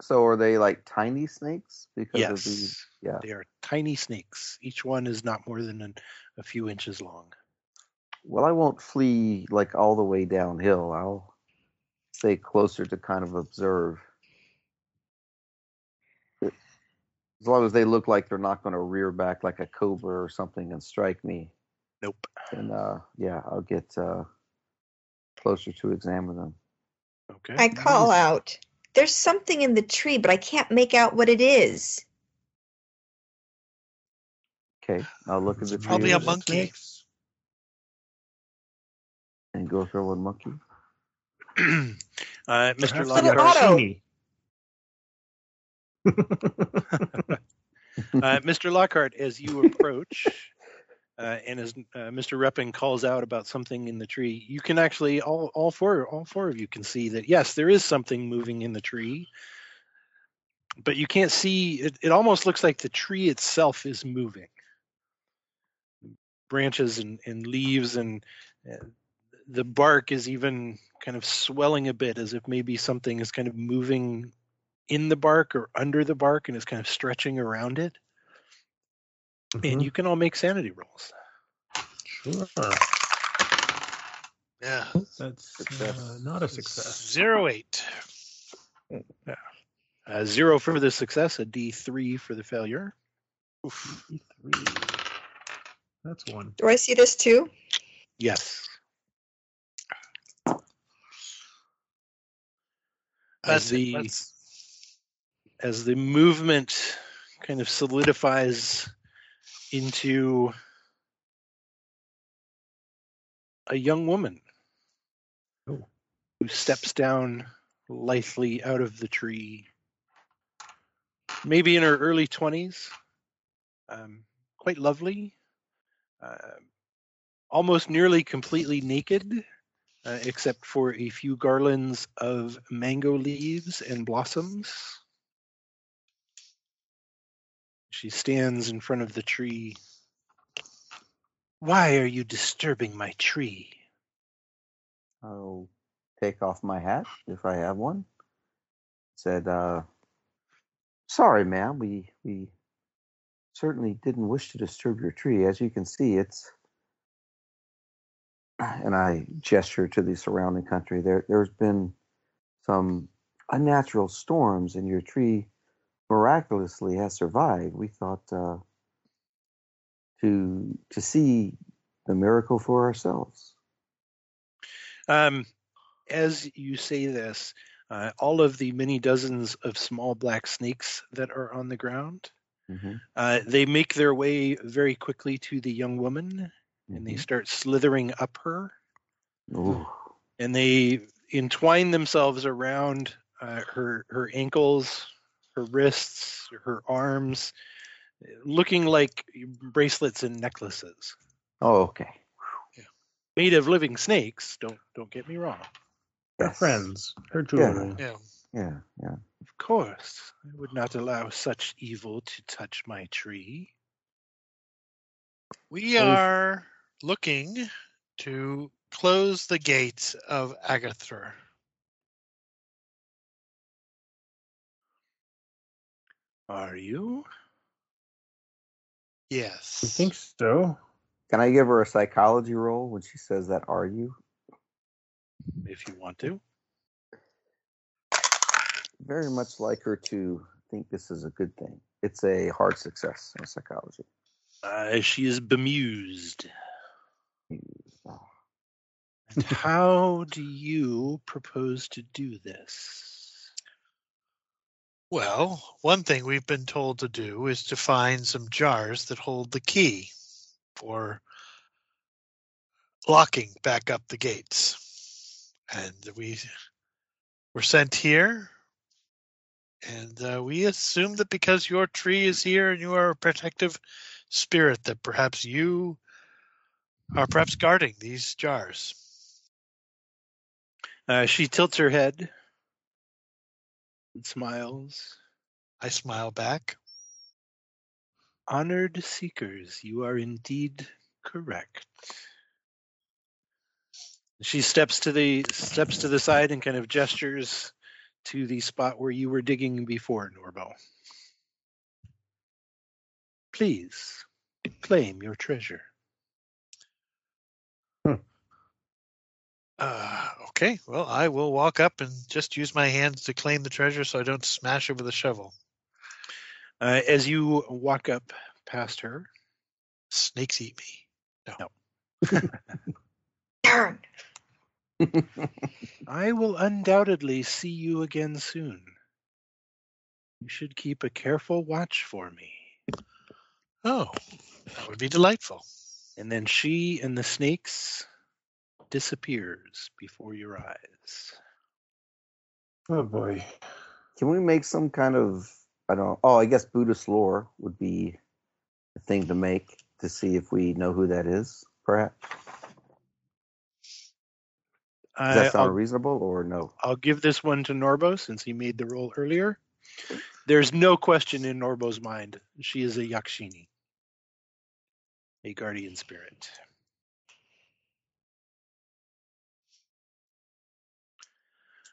Speaker 3: So are they like tiny snakes? Because
Speaker 1: Yes,
Speaker 3: of the yeah.
Speaker 1: they are tiny snakes. Each one is not more than an, a few inches long.
Speaker 3: Well, I won't flee like all the way downhill. I'll stay closer to kind of observe. As long as they look like they're not going to rear back like a cobra or something and strike me,
Speaker 1: Nope.
Speaker 3: And uh, yeah, I'll get uh, closer to examine them.
Speaker 1: Okay.
Speaker 5: I call out. There's something in the tree, but I can't make out what it is.
Speaker 3: Okay, I'll look at the
Speaker 2: It's
Speaker 3: tree
Speaker 4: Probably a monkey.
Speaker 2: Snakes.
Speaker 3: And go throw one monkey.
Speaker 1: uh, Mr. Lockhart. Uh, Mr. Lockhart, as you approach, uh, and as uh, Mr. Reppin calls out about something in the tree, you can actually all all four all four of you can see that yes, there is something moving in the tree, but you can't see. It, it almost looks like the tree itself is moving. Branches and, and leaves and uh, the bark is even kind of swelling a bit, as if maybe something is kind of moving in the bark or under the bark and is kind of stretching around it. and you can all make sanity rolls.
Speaker 2: Sure.
Speaker 4: Yeah.
Speaker 2: That's uh, not a success.
Speaker 4: Zero eight.
Speaker 1: Uh, zero for the success, a D3 for the failure.
Speaker 2: Three. That's one.
Speaker 5: Do I see this too?
Speaker 1: Yes. As
Speaker 4: it.
Speaker 1: the
Speaker 4: That's-
Speaker 1: as the movement kind of solidifies into a young woman
Speaker 2: Oh.
Speaker 1: who steps down lithely out of the tree, maybe in her early 20s, um, quite lovely, uh, almost nearly completely naked, uh, except for a few garlands of mango leaves and blossoms. She stands in front of the tree. Why are you disturbing my tree?
Speaker 3: I'll take off my hat if I have one. Said, uh, sorry, ma'am, we, we certainly didn't wish to disturb your tree. As you can see, it's, and I gesture to the surrounding country, there, there's been some unnatural storms and your tree miraculously has survived. We thought, uh, to, to see the miracle for ourselves.
Speaker 1: Um, as you say this, uh, all of the many dozens of small black snakes that are on the ground,
Speaker 3: hmm
Speaker 1: uh, they make their way very quickly to the young woman, and they start slithering up her,
Speaker 3: Ooh.
Speaker 1: and they entwine themselves around uh, her her ankles, her wrists, her arms, looking like bracelets and necklaces
Speaker 3: Oh, okay.
Speaker 1: made of living snakes. Don't don't get me wrong.
Speaker 2: Her friends. Her jewelry.
Speaker 4: yeah.
Speaker 3: Yeah, yeah.
Speaker 1: Of course, I would not allow such evil to touch my tree.
Speaker 4: We
Speaker 3: Well, we've-
Speaker 4: are looking to close the gates of Agartha.
Speaker 1: Are you?
Speaker 4: Yes.
Speaker 2: I think so.
Speaker 3: Can I give her a psychology roll when she says that? Are you?
Speaker 1: If you want to.
Speaker 3: Very much like her to think this is a good thing. It's a hard success in psychology.
Speaker 1: Uh, she is bemused. And how do you propose to do this?
Speaker 4: Well, one thing we've been told to do is to find some jars that hold the key for locking back up the gates. And we were sent here, and uh, we assume that because your tree is here and you are a protective spirit, that perhaps you are perhaps guarding these jars.
Speaker 1: Uh, she tilts her head and smiles.
Speaker 4: I smile back.
Speaker 1: Honored seekers, you are indeed correct. She steps to the steps to the side and kind of gestures to the spot where you were digging before, Norbo. Please claim your treasure.
Speaker 4: Uh, okay, well, I will walk up and just use my hands to claim the treasure so I don't smash it with a shovel.
Speaker 1: Uh, as you walk up past her,
Speaker 4: Snakes eat me.
Speaker 5: No Darn.
Speaker 1: I will undoubtedly see you again soon. You should keep a careful watch for me.
Speaker 4: Oh, that would be delightful.
Speaker 1: And then she and the snakes disappears before your eyes.
Speaker 2: Oh boy.
Speaker 3: Can we make some kind of I don't know. Oh, I guess Buddhist lore would be a thing to make to see if we know who that is, perhaps. Does
Speaker 1: I,
Speaker 3: that sound
Speaker 1: I'll,
Speaker 3: reasonable or no?
Speaker 1: I'll give this one to Norbo since he made the roll earlier. There's no question in Norbo's mind. She is a Yakshini, a guardian spirit.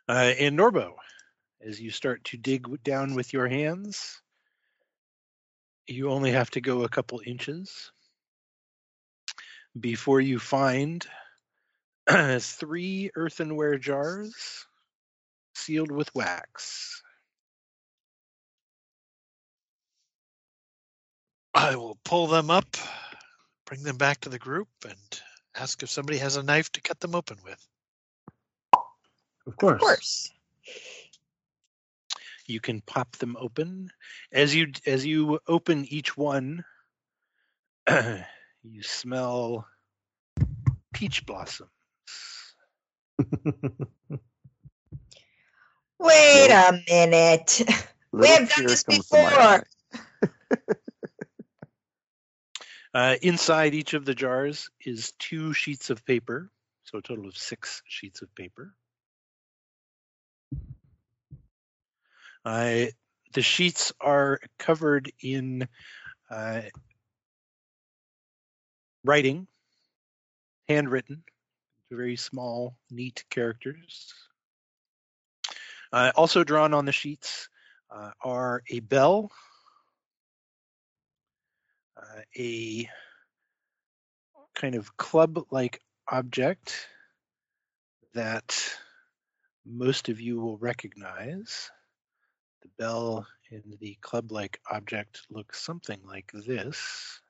Speaker 1: Uh, and Norbo, as you start to dig down with your hands, you only have to go a couple inches before you find three earthenware jars sealed with wax.
Speaker 4: I will pull them up, bring them back to the group, and ask if somebody has a knife to cut them open with.
Speaker 2: Of course.
Speaker 5: Of course.
Speaker 1: You can pop them open as you as you open each one. you smell peach blossoms.
Speaker 5: Wait a minute. We have done this
Speaker 3: comes to my
Speaker 5: before.
Speaker 1: Uh, inside each of the jars is two sheets of paper, so a total of six sheets of paper. Uh, the sheets are covered in uh, writing, handwritten, very small, neat characters. Uh, also drawn on the sheets uh, are a bell, uh, a kind of club-like object that most of you will recognize. The bell and the club-like object look something like this.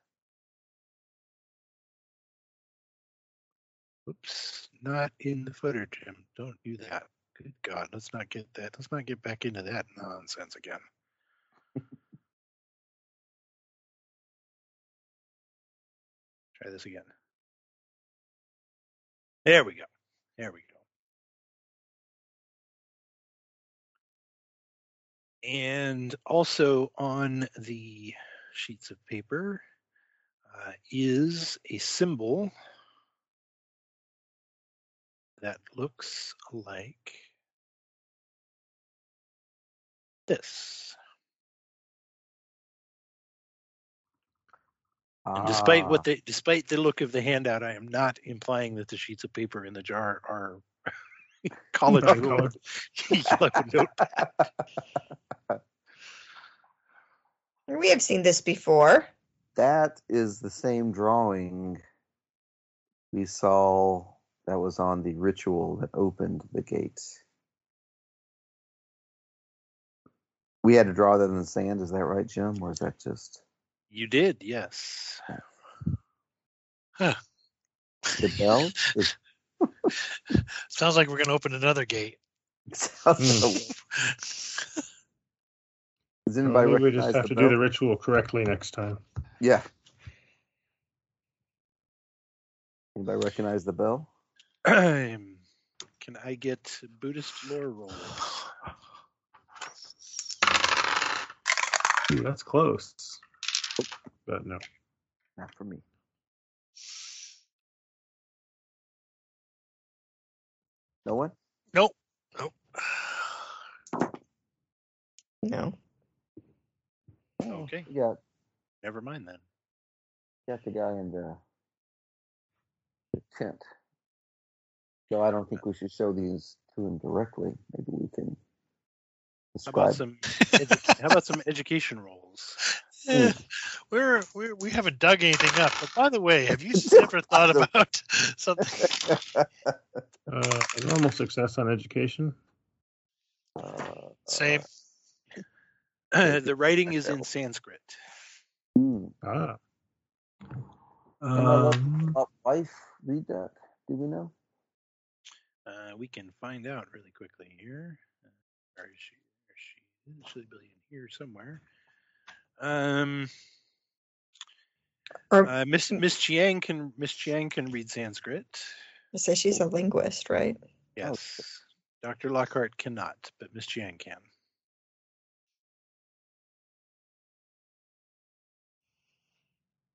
Speaker 1: Oops, not in the footer, Jim. Don't do that. Good God, let's not get that. Let's not get back into that nonsense again. Try this again. There we go. There we go. And also on the sheets of paper uh, is a symbol that looks like this. And despite
Speaker 3: Ah,
Speaker 1: what they, despite the look of the handout, I am not implying that the sheets of paper in the jar are college
Speaker 2: Not
Speaker 1: ruled yellow notepad.
Speaker 5: We have seen this before.
Speaker 3: that is the same drawing we saw that was on the ritual that opened the gates. We had to draw that in the sand, is that right, Jim? Or is that just
Speaker 1: You did, yes.
Speaker 3: the bell? Is,
Speaker 4: Sounds like we're going to open another gate.
Speaker 3: sounds hmm. so- Does anybody
Speaker 2: Maybe we just have to
Speaker 3: bell?
Speaker 2: do the ritual correctly next time.
Speaker 3: Yeah. Anybody recognize the bell?
Speaker 1: Can I get Buddhist lore roll?
Speaker 2: Ooh, that's close. But no.
Speaker 3: Not for me. No one?
Speaker 4: Nope. Nope.
Speaker 5: No.
Speaker 1: Okay,
Speaker 3: Yeah.
Speaker 1: never mind then.
Speaker 3: got the guy in the, the tent. So I don't think we should show these to him directly. Maybe we can
Speaker 1: How about
Speaker 3: describe.
Speaker 1: some? edu- how about some education rolls?
Speaker 4: Eh, we're, we're we haven't dug anything up. But by the way, have you ever thought about something?
Speaker 2: Uh, normal success on education.
Speaker 3: Uh,
Speaker 4: Same.
Speaker 1: the writing is in Sanskrit.
Speaker 3: hmm.
Speaker 2: Ah.
Speaker 3: Uh,
Speaker 2: Um,
Speaker 3: Uh, wife, read that. Do we know?
Speaker 1: Uh, we can find out really quickly here. Uh, where is she? There she is. Should be in here somewhere. Um,
Speaker 5: Or
Speaker 1: uh, Miss Miss Chiang can Miss Chiang can read Sanskrit.
Speaker 5: I say she's a linguist, right?
Speaker 1: Yes. Dr. Lockhart cannot, but Miss Chiang can.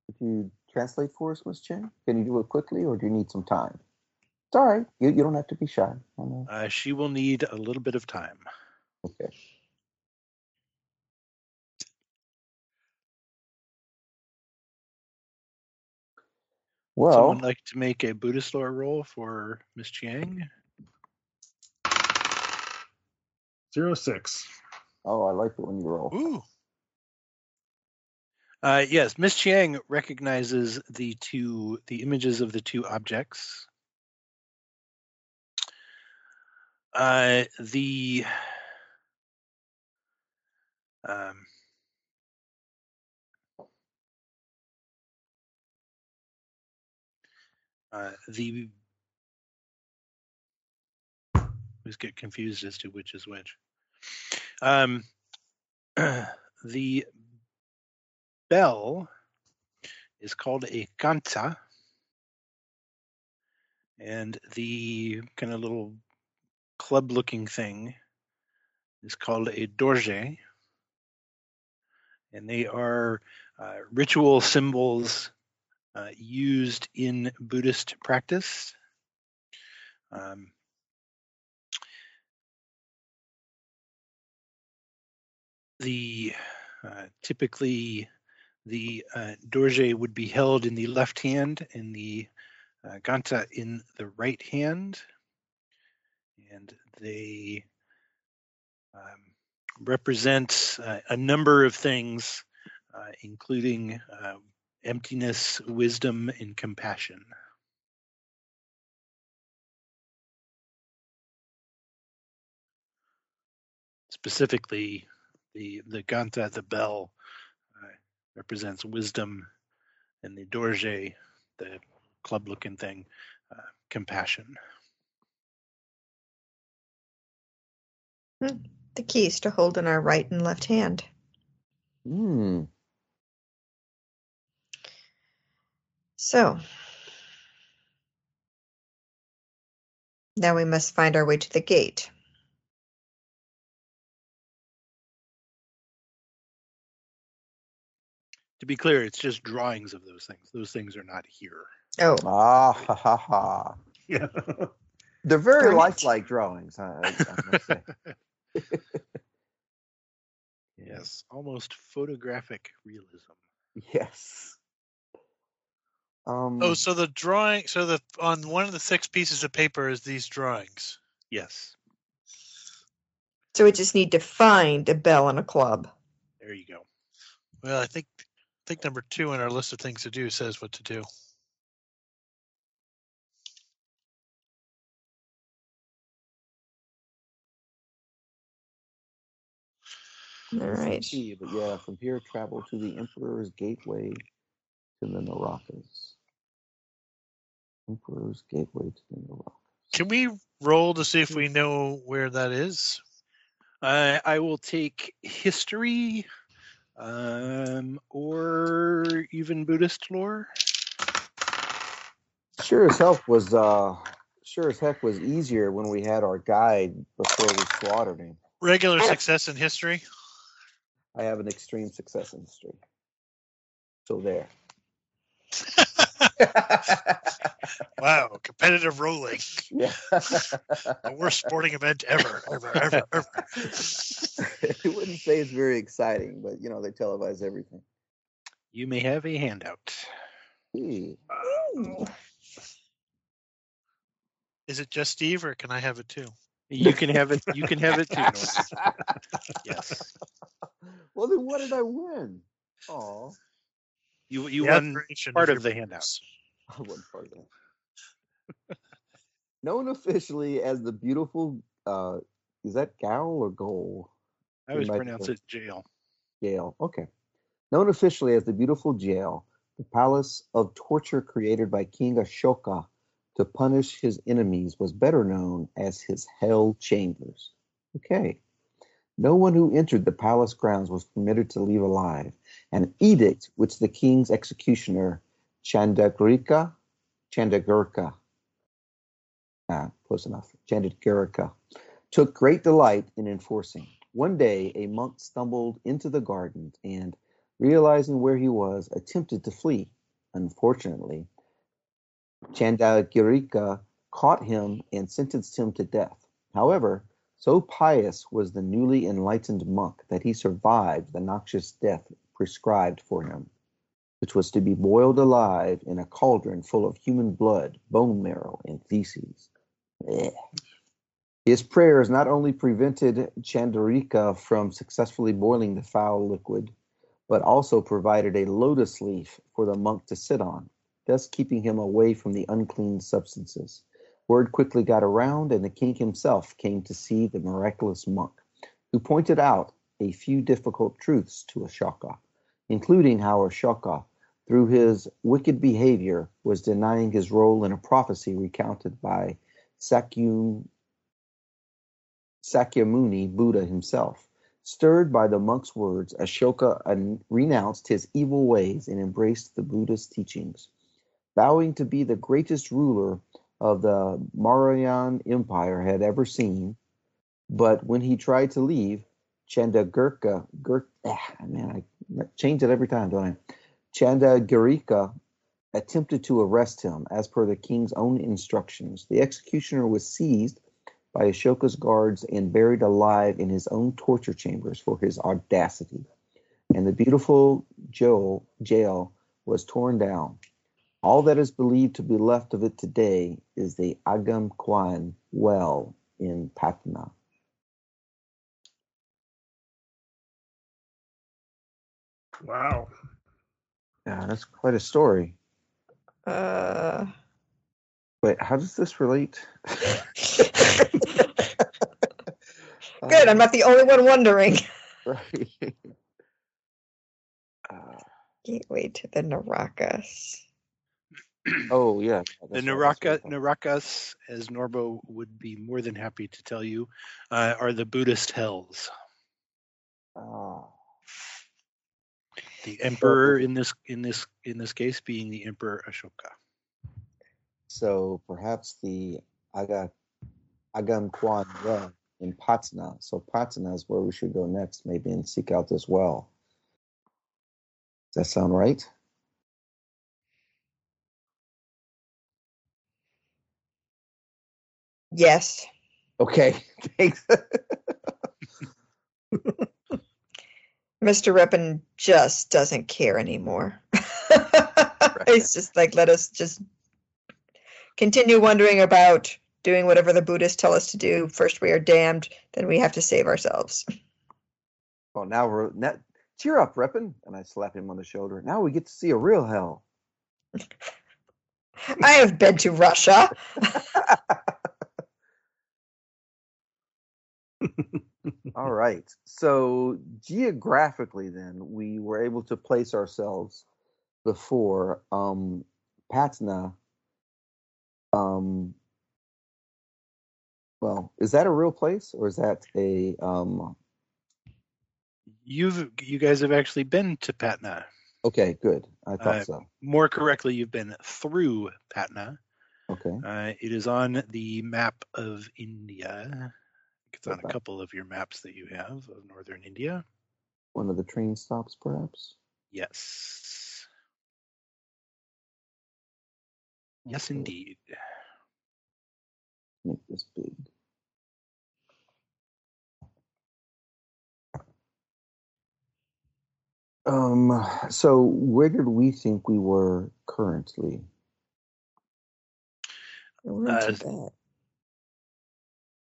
Speaker 3: Could you translate for us, Miss Chen? Can you do it quickly, or do you need some time? It's all right. You, you don't have to be shy.
Speaker 1: Uh, she will need a little bit of time.
Speaker 3: Okay. Well,
Speaker 1: Someone like to make a Buddhist lore roll for Miss Chiang?
Speaker 2: zero six.
Speaker 3: oh, I like it when you roll.
Speaker 4: Ooh.
Speaker 1: Uh, yes, Miss Chiang recognizes the two the images of the two objects. Uh, the um, uh, the always get confused as to which is which. Um, the bell is called a ganta, and the kind of little club-looking thing is called a dorje, and they are uh, ritual symbols uh, used in Buddhist practice. Um, the uh, typically the uh, dorje would be held in the left hand and the uh, ganta in the right hand, and they um, represent uh, a number of things, uh, including uh, emptiness, wisdom, and compassion. Specifically, the the ganta, the bell, uh, represents wisdom, and the dorje, the club-looking thing, uh, compassion.
Speaker 5: The keys to hold in our right and left hand.
Speaker 3: Hmm.
Speaker 5: So now we must find our way to the gate.
Speaker 1: To be clear, it's just drawings of those things. Those things are not here.
Speaker 5: Oh,
Speaker 3: Ah ha ha ha.
Speaker 2: Yeah.
Speaker 3: They're very
Speaker 5: Darn it.
Speaker 3: lifelike drawings. I, I, I must say.
Speaker 1: Yes, almost photographic realism.
Speaker 3: Yes. Um,
Speaker 4: Oh, so the drawing, so the on one of the six pieces of paper is these drawings.
Speaker 1: Yes,
Speaker 5: so we just need to find a bell and a club.
Speaker 1: there you go.
Speaker 4: Well, I think I think number two on our list of things to do says what to do.
Speaker 5: All right.
Speaker 3: see, but yeah, from here travel to the Emperor's Gateway to the Narakas. Emperor's Gateway to the Narakas.
Speaker 4: Can we roll to see if we know where that is?
Speaker 1: Uh, I will take history, um, or even Buddhist lore.
Speaker 3: Sure as heck was uh, sure as heck was easier when we had our guide before we slaughtered him.
Speaker 4: Regular success in history.
Speaker 3: I have an extreme success in history. So there.
Speaker 4: Wow, competitive rolling.
Speaker 3: yeah.
Speaker 4: The worst sporting event ever, ever, ever, ever.
Speaker 3: I wouldn't say it's very exciting, but you know they televise everything.
Speaker 1: You may have a handout.
Speaker 3: Hey,
Speaker 4: Is it just Steve, or can I have it too?
Speaker 1: You can have it. You can have it too. Yes,
Speaker 3: well, then what did I win? Oh,
Speaker 1: you you
Speaker 4: The
Speaker 1: won part
Speaker 4: your
Speaker 1: of the handout.
Speaker 3: I wasn't part of that. Known officially as the beautiful, uh, is that Gal or Goal?
Speaker 1: I always
Speaker 3: might
Speaker 1: pronounce it jail.
Speaker 3: Jail. Okay. Known officially as the beautiful jail, the palace of torture created by King Ashoka to punish his enemies was better known as his hell chambers. Okay. No one who entered the palace grounds was permitted to leave alive. An edict which the king's executioner, Chandagrika, Chandagurka, ah, close enough, Chandagurka, took great delight in enforcing. One day, a monk stumbled into the garden and, realizing where he was, attempted to flee. Unfortunately, Chandagirika caught him and sentenced him to death. However, so pious was the newly enlightened monk that he survived the noxious death prescribed for him, which was to be boiled alive in a cauldron full of human blood, bone marrow, and feces. Ugh. His prayers not only prevented Chandarika from successfully boiling the foul liquid, but also provided a lotus leaf for the monk to sit on, thus keeping him away from the unclean substances. Word quickly got around, and the king himself came to see the miraculous monk, who pointed out a few difficult truths to Ashoka, including how Ashoka, through his wicked behavior, was denying his role in a prophecy recounted by Sakyamuni Buddha himself. Stirred by the monk's words, Ashoka renounced his evil ways and embraced the Buddha's teachings. Vowing to be the greatest ruler of the Mauryan Empire had ever seen, but when he tried to leave, Chandagurka, Gur, ah, man, I change it every time, don't I? Chandagarika attempted to arrest him as per the king's own instructions. The executioner was seized by Ashoka's guards and buried alive in his own torture chambers for his audacity. And the beautiful jail, jail was torn down. All that is believed to be left of it today is the Agam Kwan well in Patna.
Speaker 2: Wow.
Speaker 3: Yeah, that's quite a story.
Speaker 5: Uh,
Speaker 3: Wait, how does this relate?
Speaker 5: good. I'm not the only one wondering.
Speaker 3: Right. Uh,
Speaker 5: Gateway to the Narakas.
Speaker 3: oh yeah,
Speaker 1: The Naraka. Narakas, as Norbo would be more than happy to tell you, uh, are the Buddhist hells.
Speaker 3: Ah,
Speaker 1: The emperor in this in this in this case being the Emperor Ashoka.
Speaker 3: so perhaps the Aga Agam Kwan well in Patna. So Patna is where we should go next, maybe, and seek out this well. Does that sound right?
Speaker 5: Yes.
Speaker 3: Okay, thanks.
Speaker 5: Mr. Reppin just doesn't care anymore. It's just like, let us just continue wondering about doing whatever the Buddhists tell us to do. First, we are damned, then we have to save ourselves.
Speaker 3: oh, now we're now, cheer up, Reppin. And I slap him on the shoulder. Now we get to see a real hell.
Speaker 5: I have been to Russia.
Speaker 3: All right. So geographically, then we were able to place ourselves before um, Patna. Um, well, is that a real place or is that a um?
Speaker 1: You've you guys have actually been to Patna.
Speaker 3: Okay, good. I thought
Speaker 1: Uh,
Speaker 3: so.
Speaker 1: More correctly, you've been through Patna.
Speaker 3: Okay.
Speaker 1: Uh, it is on the map of India. It's on a couple of your maps that you have of northern India.
Speaker 3: One of the train stops, perhaps.
Speaker 1: Yes. Yes,
Speaker 3: Okay,
Speaker 1: indeed.
Speaker 3: Make this big. Um. So, where did we think we were currently?
Speaker 5: We're
Speaker 1: Uh,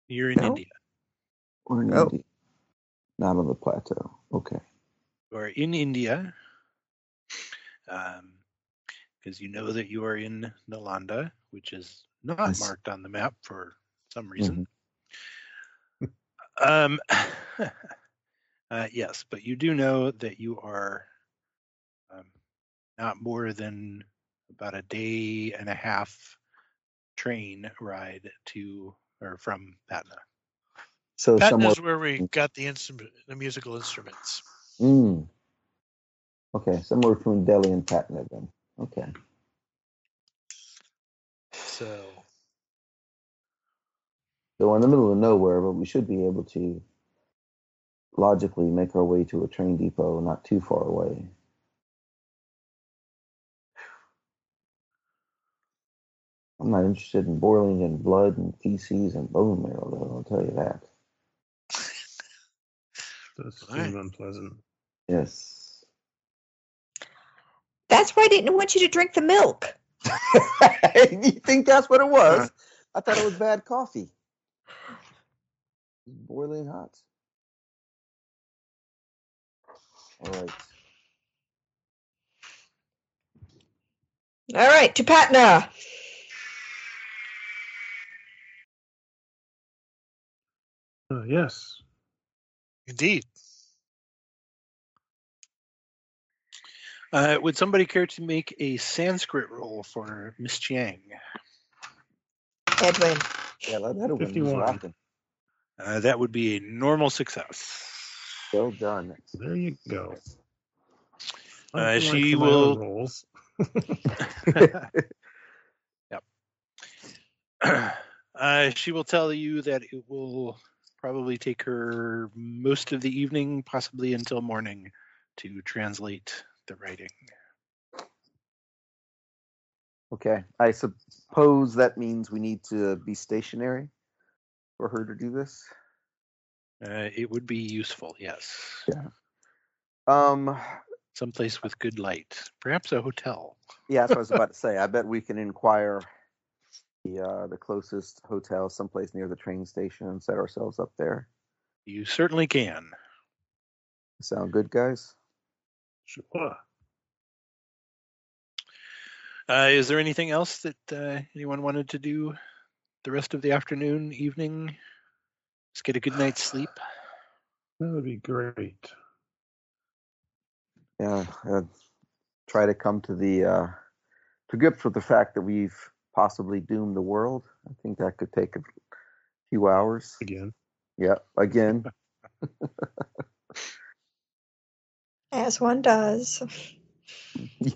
Speaker 1: You're in
Speaker 5: No.
Speaker 1: India.
Speaker 3: We're in
Speaker 5: Oh.
Speaker 3: India, not on the plateau. Okay.
Speaker 1: You are in India. Um, because you know that you are in Nalanda, which is not
Speaker 3: Yes.
Speaker 1: marked on the map for some reason.
Speaker 3: Mm-hmm.
Speaker 1: Um, uh, yes, but you do know that you are um, not more than about a day and a half train ride to or from Patna.
Speaker 3: So somewhere.
Speaker 4: Patna's where we got the instrument, the musical instruments.
Speaker 3: Mm. Okay, somewhere between Delhi and Patna then. Okay.
Speaker 4: So
Speaker 3: So we're in the middle of nowhere, but we should be able to logically make our way to a train depot not too far away. I'm not interested in boiling in blood and feces and bone marrow, though, I'll tell you that.
Speaker 4: It's right.
Speaker 2: unpleasant.
Speaker 3: Yes.
Speaker 5: That's why I didn't want you to drink the milk.
Speaker 3: you think that's what it was? I thought it was bad coffee. It's boiling hot. All right.
Speaker 5: All right, to Patna.
Speaker 2: Uh, yes.
Speaker 4: Indeed.
Speaker 1: Uh, would somebody care to make a Sanskrit roll for Miss Chiang?
Speaker 5: Edwin.
Speaker 3: Yeah, let that win. He's
Speaker 2: 51.
Speaker 1: Uh, that would be a normal success.
Speaker 3: Well done.
Speaker 2: There you go.
Speaker 1: Uh, she
Speaker 2: for my own
Speaker 1: will-
Speaker 2: rolls.
Speaker 1: uh, she will tell you that it will probably take her most of the evening, possibly until morning, to translate the writing.
Speaker 3: Okay. I suppose that means we need to be stationary for her to do this.
Speaker 1: Uh, it would be useful, yes. Yeah.
Speaker 3: Um,
Speaker 1: Someplace with good light, perhaps a hotel.
Speaker 3: yeah, that's what I was about to say. I bet we can inquire the uh, the closest hotel, someplace near the train station, and set ourselves up there.
Speaker 1: You certainly can.
Speaker 3: Sound good, guys?
Speaker 2: Sure.
Speaker 1: Uh, is there anything else that uh, anyone wanted to do the rest of the afternoon, evening? Just get a good night's sleep.
Speaker 2: That would be great.
Speaker 3: Yeah. Uh, try to come to the uh, to grips with the fact that we've possibly doomed the world. I think that could take a few hours.
Speaker 2: Again.
Speaker 3: Yeah, again.
Speaker 5: As one does.
Speaker 3: yeah.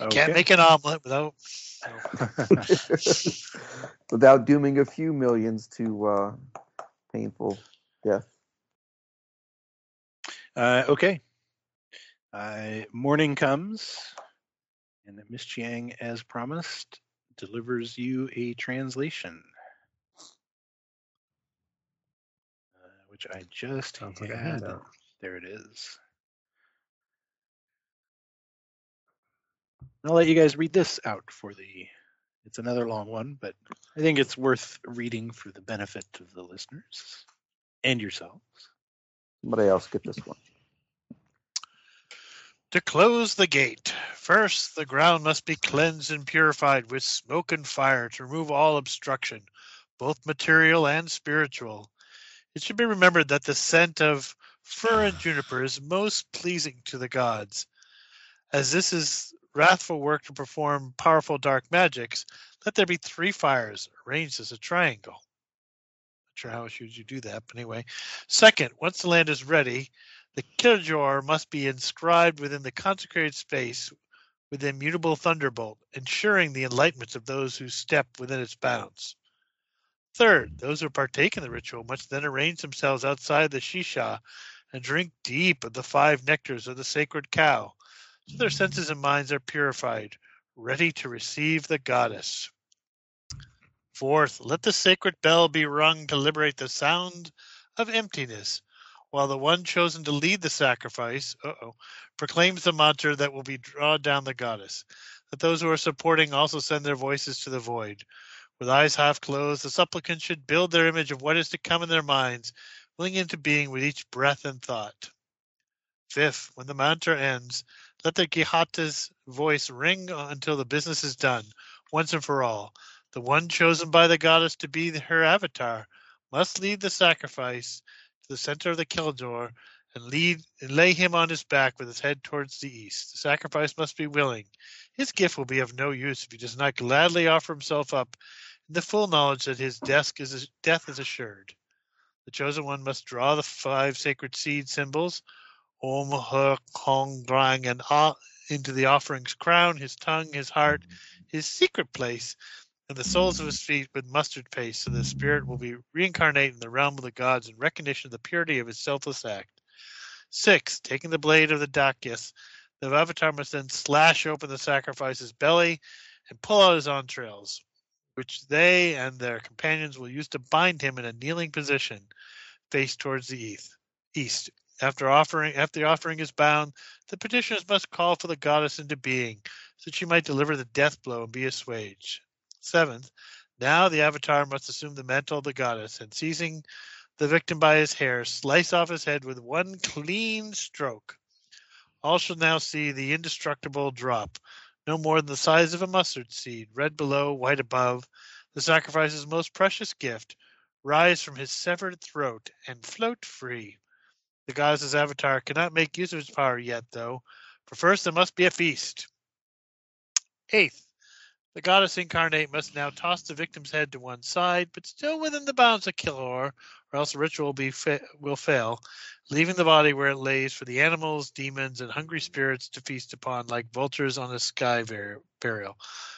Speaker 4: You can't make an omelet without.
Speaker 3: Without dooming a few millions to uh, painful death.
Speaker 1: Uh, okay. Uh, morning comes, and Miss Chiang, as promised, delivers you a translation, uh, which I just
Speaker 2: Sounds like a
Speaker 1: had.
Speaker 2: handout.
Speaker 1: There it is. I'll let you guys read this out for the. It's another long one, but I think it's worth reading for the benefit of the listeners and yourselves.
Speaker 3: Somebody else get this one.
Speaker 4: To close the gate, first the ground must be cleansed and purified with smoke and fire to remove all obstruction, both material and spiritual. It should be remembered that the scent of fir and juniper is most pleasing to the gods. As this is wrathful work to perform powerful dark magics, let there be three fires arranged as a triangle. Not sure how should you do that, but anyway. Second, once the land is ready, the kyilkhor must be inscribed within the consecrated space with immutable thunderbolt, ensuring the enlightenment of those who step within its bounds. Third, those who partake in the ritual must then arrange themselves outside the shisha and drink deep of the five nectars of the sacred cow, so their senses and minds are purified, ready to receive the goddess. Fourth, let the sacred bell be rung to liberate the sound of emptiness, while the one chosen to lead the sacrifice uh-oh, proclaims the mantra that will be draw down the goddess. Let those who are supporting also send their voices to the void. With eyes half closed, the supplicants should build their image of what is to come in their minds, willing into being with each breath and thought. Fifth, when the mantra ends, let the ganta's voice ring until the business is done, once and for all. The one chosen by the goddess to be her avatar must lead the sacrifice to the center of the kyilkhor and lead and lay him on his back with his head towards the east. The sacrifice must be willing. His gift will be of no use if he does not gladly offer himself up in the full knowledge that his is, death is assured. The chosen one must draw the five sacred seed symbols, Om, He, Kong, Drang, and Ah, into the offering's crown, his tongue, his heart, his secret place, and the soles of his feet with mustard paste, so the spirit will be reincarnated in the realm of the gods in recognition of the purity of his selfless act. Six, taking the blade of the Dakyas, the avatar must then slash open the sacrifice's belly and pull out his entrails, which they and their companions will use to bind him in a kneeling position, face towards the east. east. After offering, after the offering is bound, the petitioners must call for the goddess into being, so that she might deliver the death blow and be assuaged. Seventh, now the avatar must assume the mantle of the goddess, and seizing the victim by his hair, slice off his head with one clean stroke. All shall now see the indestructible drop, no more than the size of a mustard seed, red below, white above, the sacrifice's most precious gift, rise from his severed throat and float free. The goddess's avatar cannot make use of its power yet, though, for first there must be a feast. Eighth, the goddess incarnate must now toss the victim's head to one side, but still within the bounds of kyilkhor, or else the ritual will, be fa- will fail, leaving the body where it lays for the animals, demons, and hungry spirits to feast upon like vultures on a sky var- burial.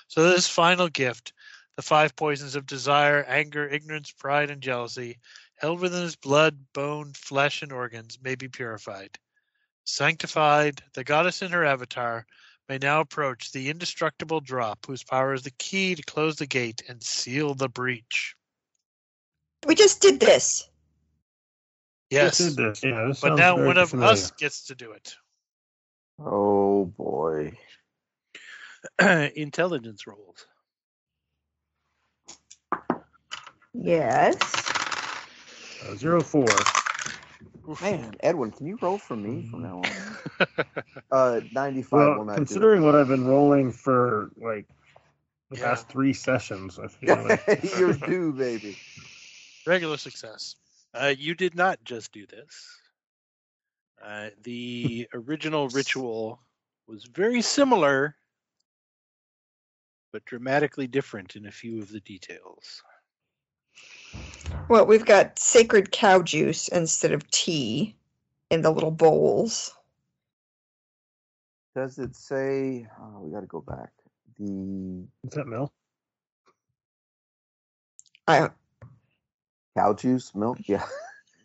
Speaker 4: So this final gift, the five poisons of desire, anger, ignorance, pride, and jealousy, held within his blood, bone, flesh, and organs, may be purified. Sanctified, the goddess in her avatar may now approach the indestructible drop whose power is the key to close the gate and seal the breach.
Speaker 5: We just did this.
Speaker 4: Yes,
Speaker 2: Did this. Yeah, this
Speaker 4: but now one of
Speaker 2: familiar.
Speaker 4: us gets to do it.
Speaker 3: Oh boy.
Speaker 1: Intelligence rolls.
Speaker 6: Yes.
Speaker 2: Uh, zero four.
Speaker 3: Man, Edwin, can you roll for me from now on? Uh, 95 will
Speaker 2: Well,
Speaker 3: not
Speaker 2: considering what I've been rolling for like the
Speaker 4: Yeah.
Speaker 2: past three sessions, I feel like.
Speaker 3: You're due, baby.
Speaker 4: Regular success.
Speaker 1: Uh, you did not just do this. Uh, the original ritual was very similar, but dramatically different in a few of the details.
Speaker 5: Well, we've got sacred cow juice instead of tea in the little bowls.
Speaker 3: Does it say? Oh, we got to go back. The
Speaker 2: is that Mel?
Speaker 5: I
Speaker 3: cow juice, milk. Yeah.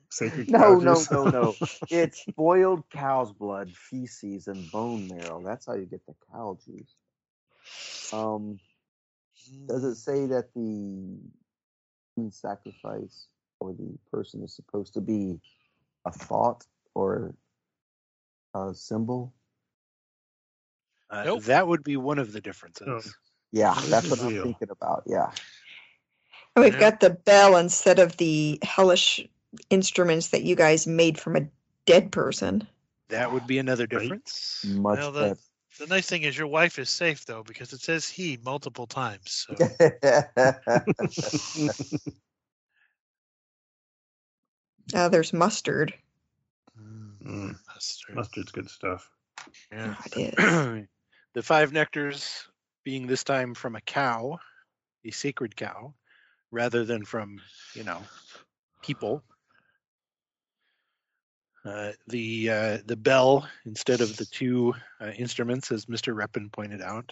Speaker 2: Sacred
Speaker 3: No,
Speaker 2: cow
Speaker 3: no,
Speaker 2: juice?
Speaker 3: no, no. It's boiled cow's blood, feces, and bone marrow. That's how you get the cow juice. Um, does it say that the human sacrifice or the person is supposed to be a thought or a symbol?
Speaker 1: Uh,
Speaker 4: Nope.
Speaker 1: That would be one of the differences.
Speaker 2: No.
Speaker 3: Yeah, that's what I'm thinking about. Yeah.
Speaker 5: And we've
Speaker 4: Yeah.
Speaker 5: got the bell instead of the hellish instruments that you guys made from a dead person.
Speaker 1: That would be another
Speaker 2: Right.
Speaker 1: difference.
Speaker 3: Much
Speaker 4: Well, the, the nice thing is your wife is safe though because it says he multiple times. So
Speaker 3: better.
Speaker 5: Uh, there's mustard.
Speaker 2: Mm,
Speaker 4: mustard.
Speaker 2: mustard's good stuff.
Speaker 4: Yeah.
Speaker 5: Yeah, it is.
Speaker 1: the five nectars being this time from a cow, a sacred cow, rather than from, you know, people. Uh, the uh, the bell instead of the two uh, instruments, as Mr. Reppin pointed out,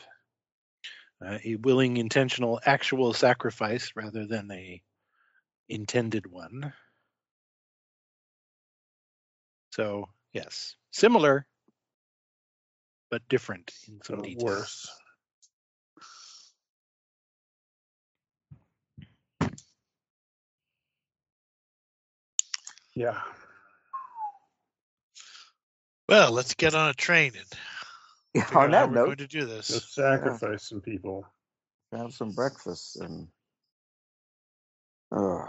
Speaker 1: uh, a willing, intentional, actual sacrifice rather than a intended one. So yes, similar, but different in some details.
Speaker 2: worse. Yeah.
Speaker 4: Well, let's get on a train and figure
Speaker 3: On
Speaker 4: out how
Speaker 3: that
Speaker 4: we're
Speaker 3: note,
Speaker 4: going to do
Speaker 2: Go
Speaker 4: this.
Speaker 2: sacrifice some people.
Speaker 3: have some breakfast and. Ugh.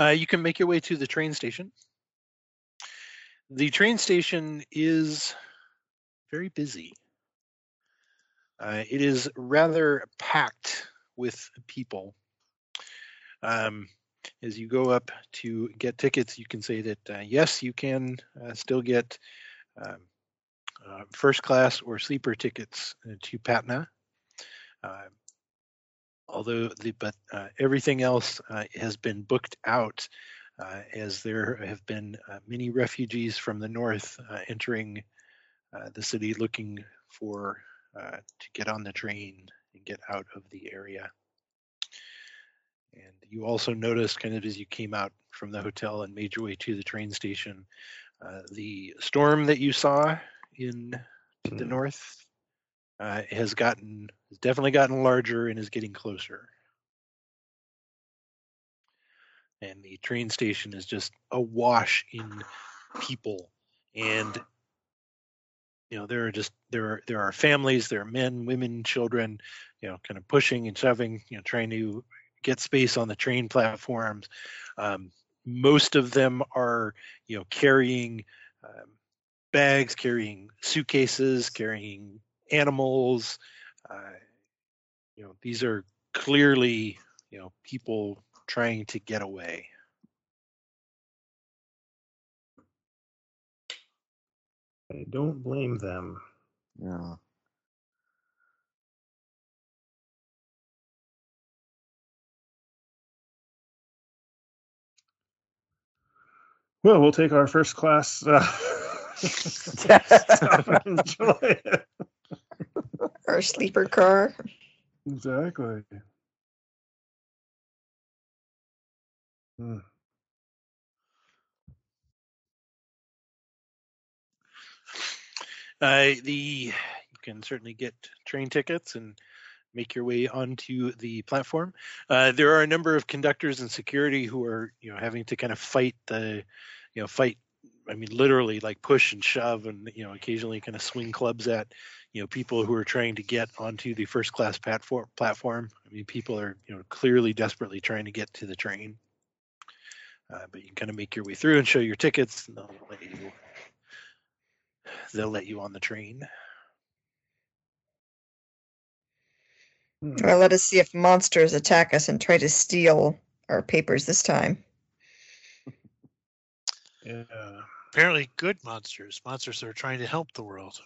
Speaker 1: Uh, you can make your way to the train station. The train station is very busy. Uh, it is rather packed with people. Um, as you go up to get tickets, you can say that uh, yes, you can uh, still get um, uh, first class or sleeper tickets uh, to Patna. Uh, although the but uh, everything else has been booked out as there have been many refugees from the north entering the city looking for to get on the train and get out of the area. And you also noticed, kind of as you came out from the hotel and made your way to the train station, uh, the storm that you saw in to the
Speaker 2: Mm.
Speaker 1: north uh, has gotten has definitely gotten larger and is getting closer. And the train station is just awash in people, and you know there are just there are there are families, there are men, women, children, you know, kind of pushing and shoving, you know, trying to get space on the train platforms. Um, most of them are, you know, carrying um, bags, carrying suitcases, carrying animals. Uh, you know, these are clearly, you know, people trying to get away.
Speaker 2: I don't blame them.
Speaker 3: Yeah.
Speaker 2: Well, we'll take our first class. Uh, enjoy it.
Speaker 5: Our sleeper car.
Speaker 2: Exactly. Hmm.
Speaker 1: Uh, the you can certainly get train tickets and make your way onto the platform. Uh, there are a number of conductors and security who are you know having to kind of fight the you know fight. I mean, literally like push and shove, and you know occasionally kind of swing clubs at you know people who are trying to get onto the first class platform. I mean, people are you know clearly desperately trying to get to the train. Uh, but you can kind of make your way through and show your tickets, and they'll let you they'll let you on the train.
Speaker 2: Hmm.
Speaker 5: Well, let us see if monsters attack us and try to steal our papers this time.
Speaker 2: Yeah.
Speaker 4: Apparently, good monsters, monsters that are trying to help the world.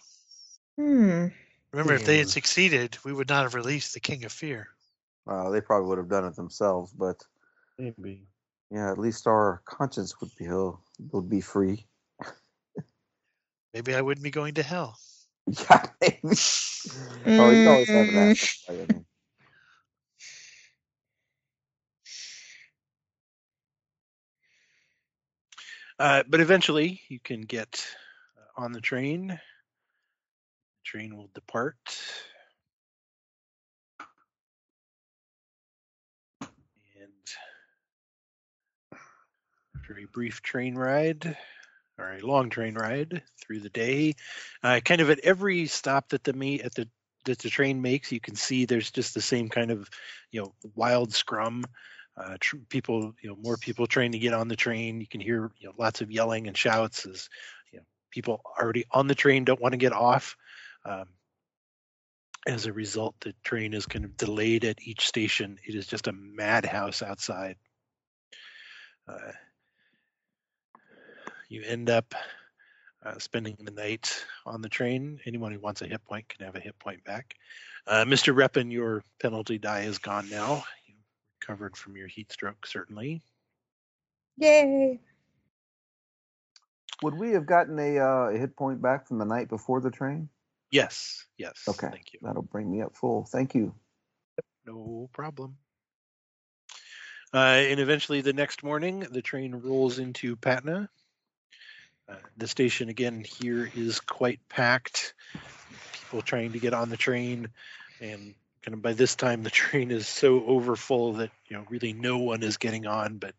Speaker 5: Hmm.
Speaker 4: Remember, if they had
Speaker 3: Hmm.
Speaker 4: succeeded, we would not have released the King of Fear.
Speaker 3: Uh, they probably would have done it themselves, but
Speaker 2: Maybe.
Speaker 3: yeah, at least our conscience would be uh, would be free.
Speaker 4: Maybe I wouldn't be going to hell.
Speaker 3: Yeah, oh, you can always have that.
Speaker 1: Uh, but eventually, you can get uh, on the train. The train will depart. And after a brief train ride, or a long train ride through the day, uh, kind of at every stop that the meet at the that the train makes, you can see there's just the same kind of you know wild scrum. Uh, tr- people, you know, more people trying to get on the train. You can hear you know lots of yelling and shouts as you know people already on the train don't want to get off. Um, as a result, the train is kind of delayed at each station. It is just a madhouse outside. Uh, you end up uh, spending the night on the train. Anyone who wants a hit point can have a hit point back. Uh, Mr. Reppin, your penalty die is gone now. You recovered from your heat stroke, certainly.
Speaker 5: Yay.
Speaker 3: would we have gotten a, uh, a hit point back from the night before the train?
Speaker 1: Yes, yes.
Speaker 3: Okay.
Speaker 1: Thank you.
Speaker 3: That'll bring me up full. Thank you.
Speaker 1: No problem. Uh, and eventually, the next morning, the train rolls into Patna. Uh, the station again here is quite packed. People trying to get on the train, and kind of by this time, the train is so overfull that you know really no one is getting on. But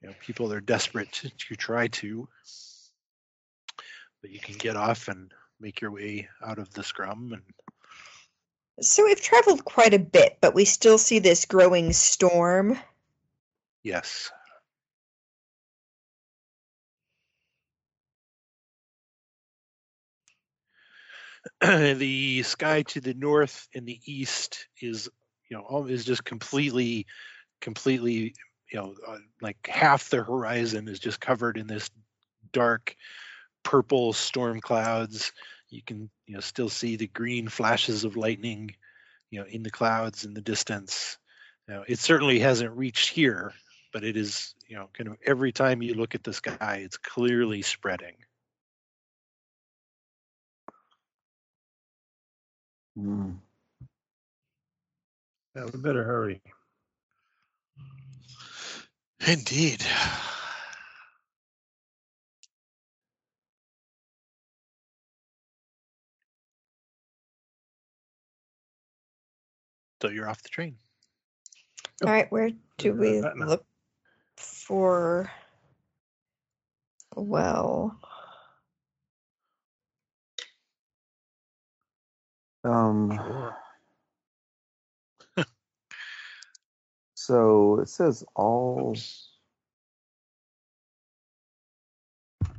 Speaker 1: you know, people are desperate to, to try to. But you can get off and make your way out of the scrum and
Speaker 5: So we've traveled quite a bit, but we still see this growing storm.
Speaker 1: yes the sky to the north and the east is you know is just completely completely you know uh, like half the horizon is just covered in this dark purple storm clouds. You can you know still see the green flashes of lightning you know in the clouds in the distance. Know, it certainly hasn't reached here but it is you know kind of every time you look at the sky it's clearly spreading
Speaker 3: Mm.
Speaker 2: Yeah, we better hurry.
Speaker 4: Indeed.
Speaker 1: so you're off the train
Speaker 5: All right, where do we look for well?
Speaker 3: Um,
Speaker 2: Sure.
Speaker 3: so it says all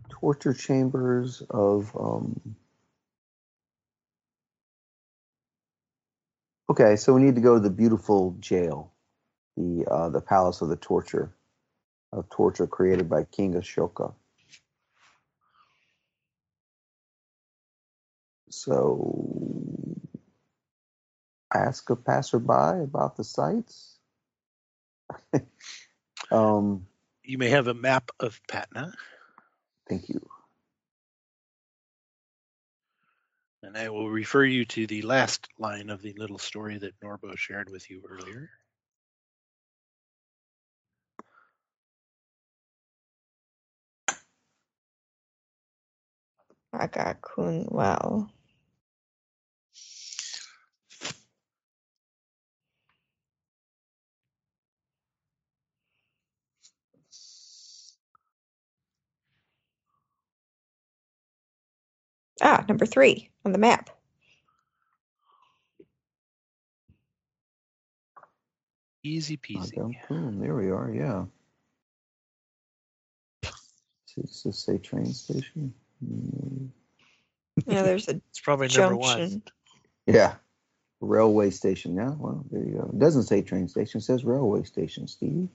Speaker 3: torture chambers of. Um... Okay, so we need to go to the beautiful jail, the uh, the palace of the torture, of torture created by King Ashoka. So, ask a passerby about the sites. um,
Speaker 1: You may have a map of Patna,
Speaker 3: thank you.
Speaker 1: and I will refer you to the last line of the little story that Norbo shared with you earlier.
Speaker 6: Agam Kuan well. Ah, number three on the map.
Speaker 1: Easy peasy.
Speaker 3: Agam Boom, there we are. Yeah. Does this say train station? Mm,
Speaker 6: Yeah, there's a
Speaker 4: It's probably number one.
Speaker 3: Yeah. Railway station. Yeah. Well, there you go. It doesn't say train station. It says railway station. Steve.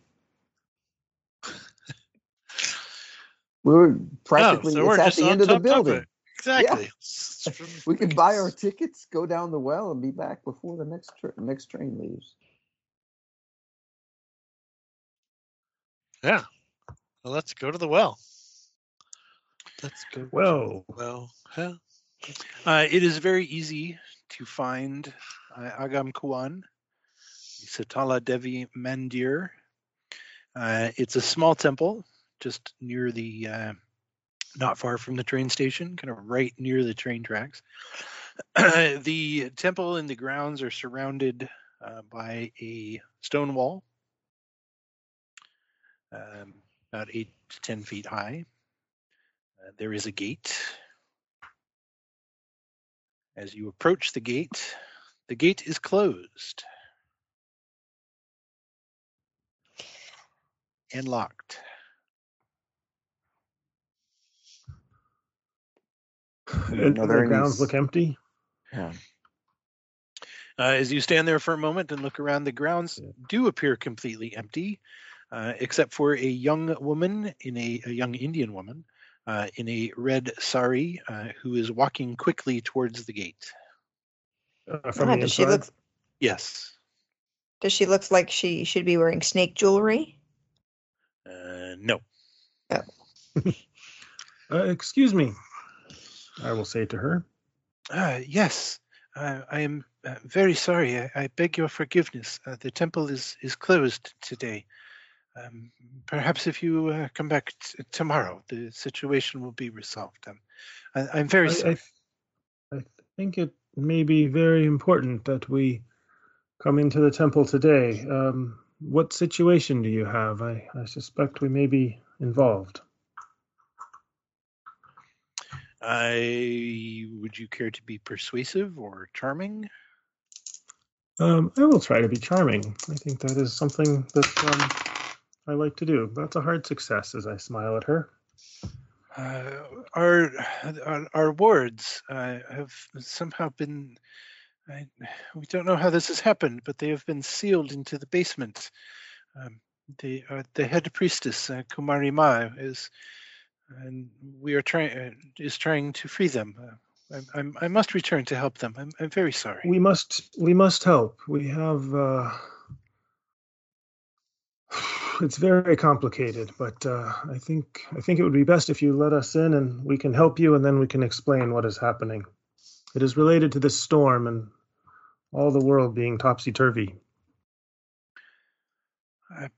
Speaker 3: We were practically
Speaker 4: oh, so
Speaker 3: it's
Speaker 4: we're
Speaker 3: at the end of the building.
Speaker 4: It. Exactly. It's-
Speaker 3: We can buy our tickets, go down the well, and be back before the next tra- next train leaves.
Speaker 4: Yeah. Well, let's go to the well. Let's go. to
Speaker 2: Whoa.
Speaker 4: Well, yeah.
Speaker 1: Uh, it is very easy to find uh, Agam Kuan, the Satala Devi Mandir. Uh, it's a small temple just near the, uh, not far from the train station, kind of right near the train tracks. the temple and the grounds are surrounded uh, by a stone wall, um, about eight to ten feet high. Uh, there is a gate. As you approach the gate, the gate is closed and locked.
Speaker 2: And
Speaker 3: No,
Speaker 2: the
Speaker 3: there
Speaker 2: grounds
Speaker 3: needs-
Speaker 2: look empty.
Speaker 3: Yeah.
Speaker 1: Uh, as you stand there for a moment and look around, the grounds
Speaker 2: Yeah.
Speaker 1: do appear completely empty, uh, except for a young woman in a, a young Indian woman uh, in a red sari uh, who is walking quickly towards the gate.
Speaker 2: Uh, from
Speaker 6: Ah,
Speaker 2: the
Speaker 6: does she
Speaker 2: inside.
Speaker 6: look
Speaker 1: Yes.
Speaker 6: does she look like she should be wearing snake jewelry?
Speaker 1: Uh, no.
Speaker 2: Uh, excuse me. I will say to her.
Speaker 1: Uh, yes. Uh, I am uh, very sorry. I, I beg your forgiveness. Uh, the temple is, is closed today. Um, perhaps if you uh, come back t- tomorrow, the situation will be resolved. Um, I, I'm very
Speaker 2: I,
Speaker 1: sorry.
Speaker 2: I, I think it may be very important that we come into the temple today. Um, what situation do you have? I, I suspect we may be involved.
Speaker 1: I would you care to be persuasive or charming?
Speaker 2: Um, I will try to be charming. I think that is something that um, I like to do. That's a hard success as I smile at her.
Speaker 1: Uh, our, our our wards uh, have somehow been. I, we don't know how this has happened, but they have been sealed into the basement. Um, the uh, the head priestess uh, Kumari Ma is, and we are trying uh, is trying to free them. Uh, I, I'm, I must return to help them. I'm, I'm very sorry.
Speaker 2: We must we must help. We have uh, it's very complicated, but uh, I think I think it would be best if you let us in and we can help you, and then we can explain what is happening. It is related to this storm and all the world being topsy turvy.
Speaker 1: I,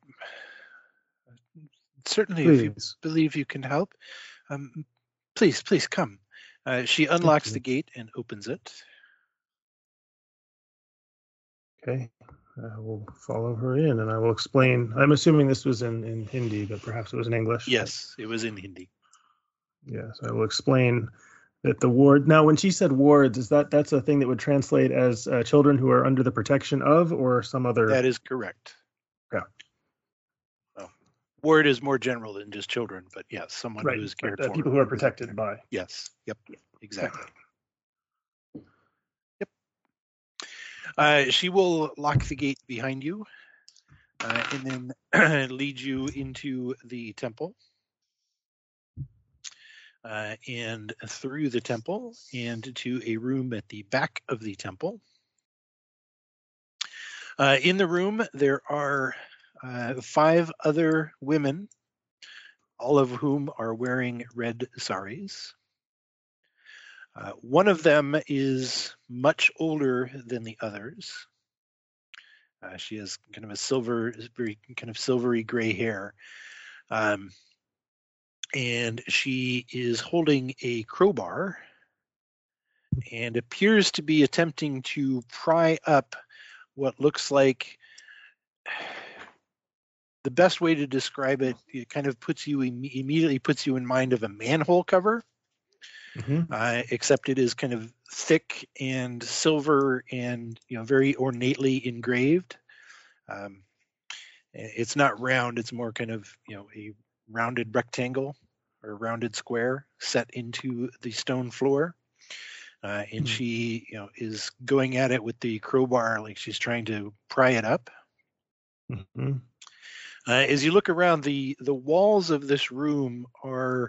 Speaker 1: certainly, if you believe you can help, um, please, please come. Uh, she unlocks the gate and opens it.
Speaker 2: okay. I will follow her in, and I will explain. I'm assuming this was in in Hindi, but perhaps it was in English.
Speaker 1: Yes, it was in Hindi.
Speaker 2: Yes, I will explain that the ward. Now, when she said wards, is that that's a thing that would translate as uh, children who are under the protection of, or some other?
Speaker 1: That is correct. Ward is more general than just children, but yes, someone
Speaker 2: Right.
Speaker 1: who is
Speaker 2: right,
Speaker 1: cared
Speaker 2: uh,
Speaker 1: for.
Speaker 2: people who are protected by.
Speaker 1: Yes. Yep. Exactly. Yep. Uh, she will lock the gate behind you, uh, and then lead you into the temple, uh, and through the temple, and to a room at the back of the temple. Uh, in the room, there are uh, five other women, all of whom are wearing red saris. Uh, one of them is much older than the others. Uh, she has kind of a silver, very kind of silvery gray hair. Um, and she is holding a crowbar and appears to be attempting to pry up what looks like the best way to describe it, it kind of puts you imme- immediately puts you in mind of a manhole cover
Speaker 2: Mhm.
Speaker 1: uh, except it is kind of thick and silver and you know very ornately engraved. Um, it's not round; it's more kind of you know a rounded rectangle or rounded square set into the stone floor. Uh, and
Speaker 2: Hmm.
Speaker 1: she you know is going at it with the crowbar like she's trying to pry it up.
Speaker 2: Mhm.
Speaker 1: Uh, as you look around, the the walls of this room are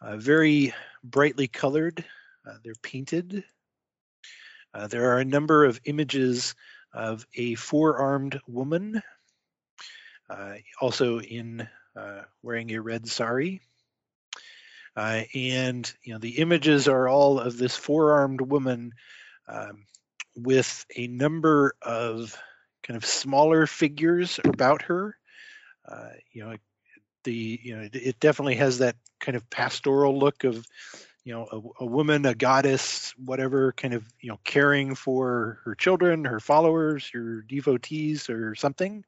Speaker 1: uh, very brightly colored. Uh, they're painted. Uh, there are a number of images of a four-armed woman, uh, also in uh, wearing a red sari. And you know the images are all of this four-armed woman um, with a number of kind of smaller figures about her. Uh, you know, the you know it, it definitely has that kind of pastoral look of you know a, a woman, a goddess, whatever, kind of you know caring for her children, her followers, her devotees, or something.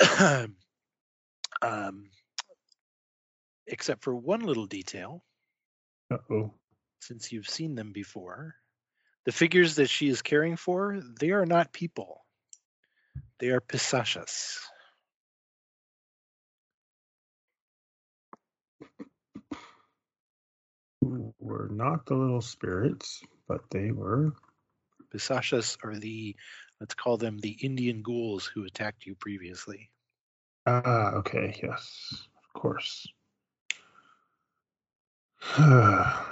Speaker 1: um, except for one little detail,
Speaker 2: Uh-oh.
Speaker 1: since you've seen them before, the figures that she is caring for, they are not people. They are pisachas.
Speaker 2: Were not the little spirits, but they were.
Speaker 1: Pisachas are the, let's call them the Indian ghouls who attacked you previously.
Speaker 2: Ah, okay, yes, of course. Well,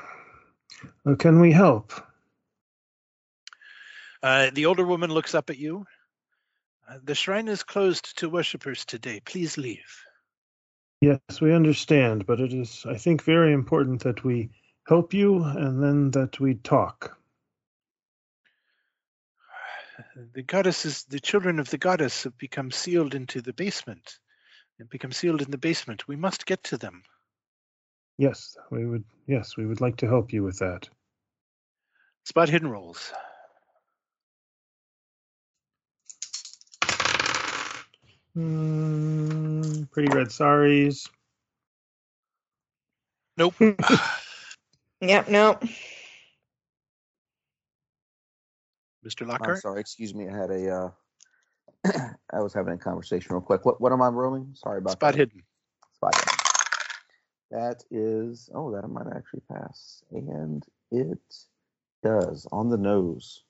Speaker 2: Can we help?
Speaker 1: Uh, the older woman looks up at you. Uh, the shrine is closed to worshippers today. Please leave.
Speaker 2: Yes, we understand, but it is, I think, very important that we help you and then that we talk.
Speaker 1: The goddesses, the children of the goddess have become sealed into the basement and become sealed in the basement. We must get to them.
Speaker 2: Yes, we would. Yes, we would like to help you with that.
Speaker 1: Spot hidden rolls.
Speaker 2: Mm, pretty red saris.
Speaker 1: Nope.
Speaker 5: Yep, nope.
Speaker 1: Mr.
Speaker 3: I'm
Speaker 1: Lockhart.
Speaker 3: sorry, excuse me. I had a. Uh, I was having a conversation real quick. What what am I rolling? Sorry about
Speaker 1: Spot
Speaker 3: that.
Speaker 1: hidden.
Speaker 3: Spot hidden. That is. Oh, that might actually pass, and it does on the nose.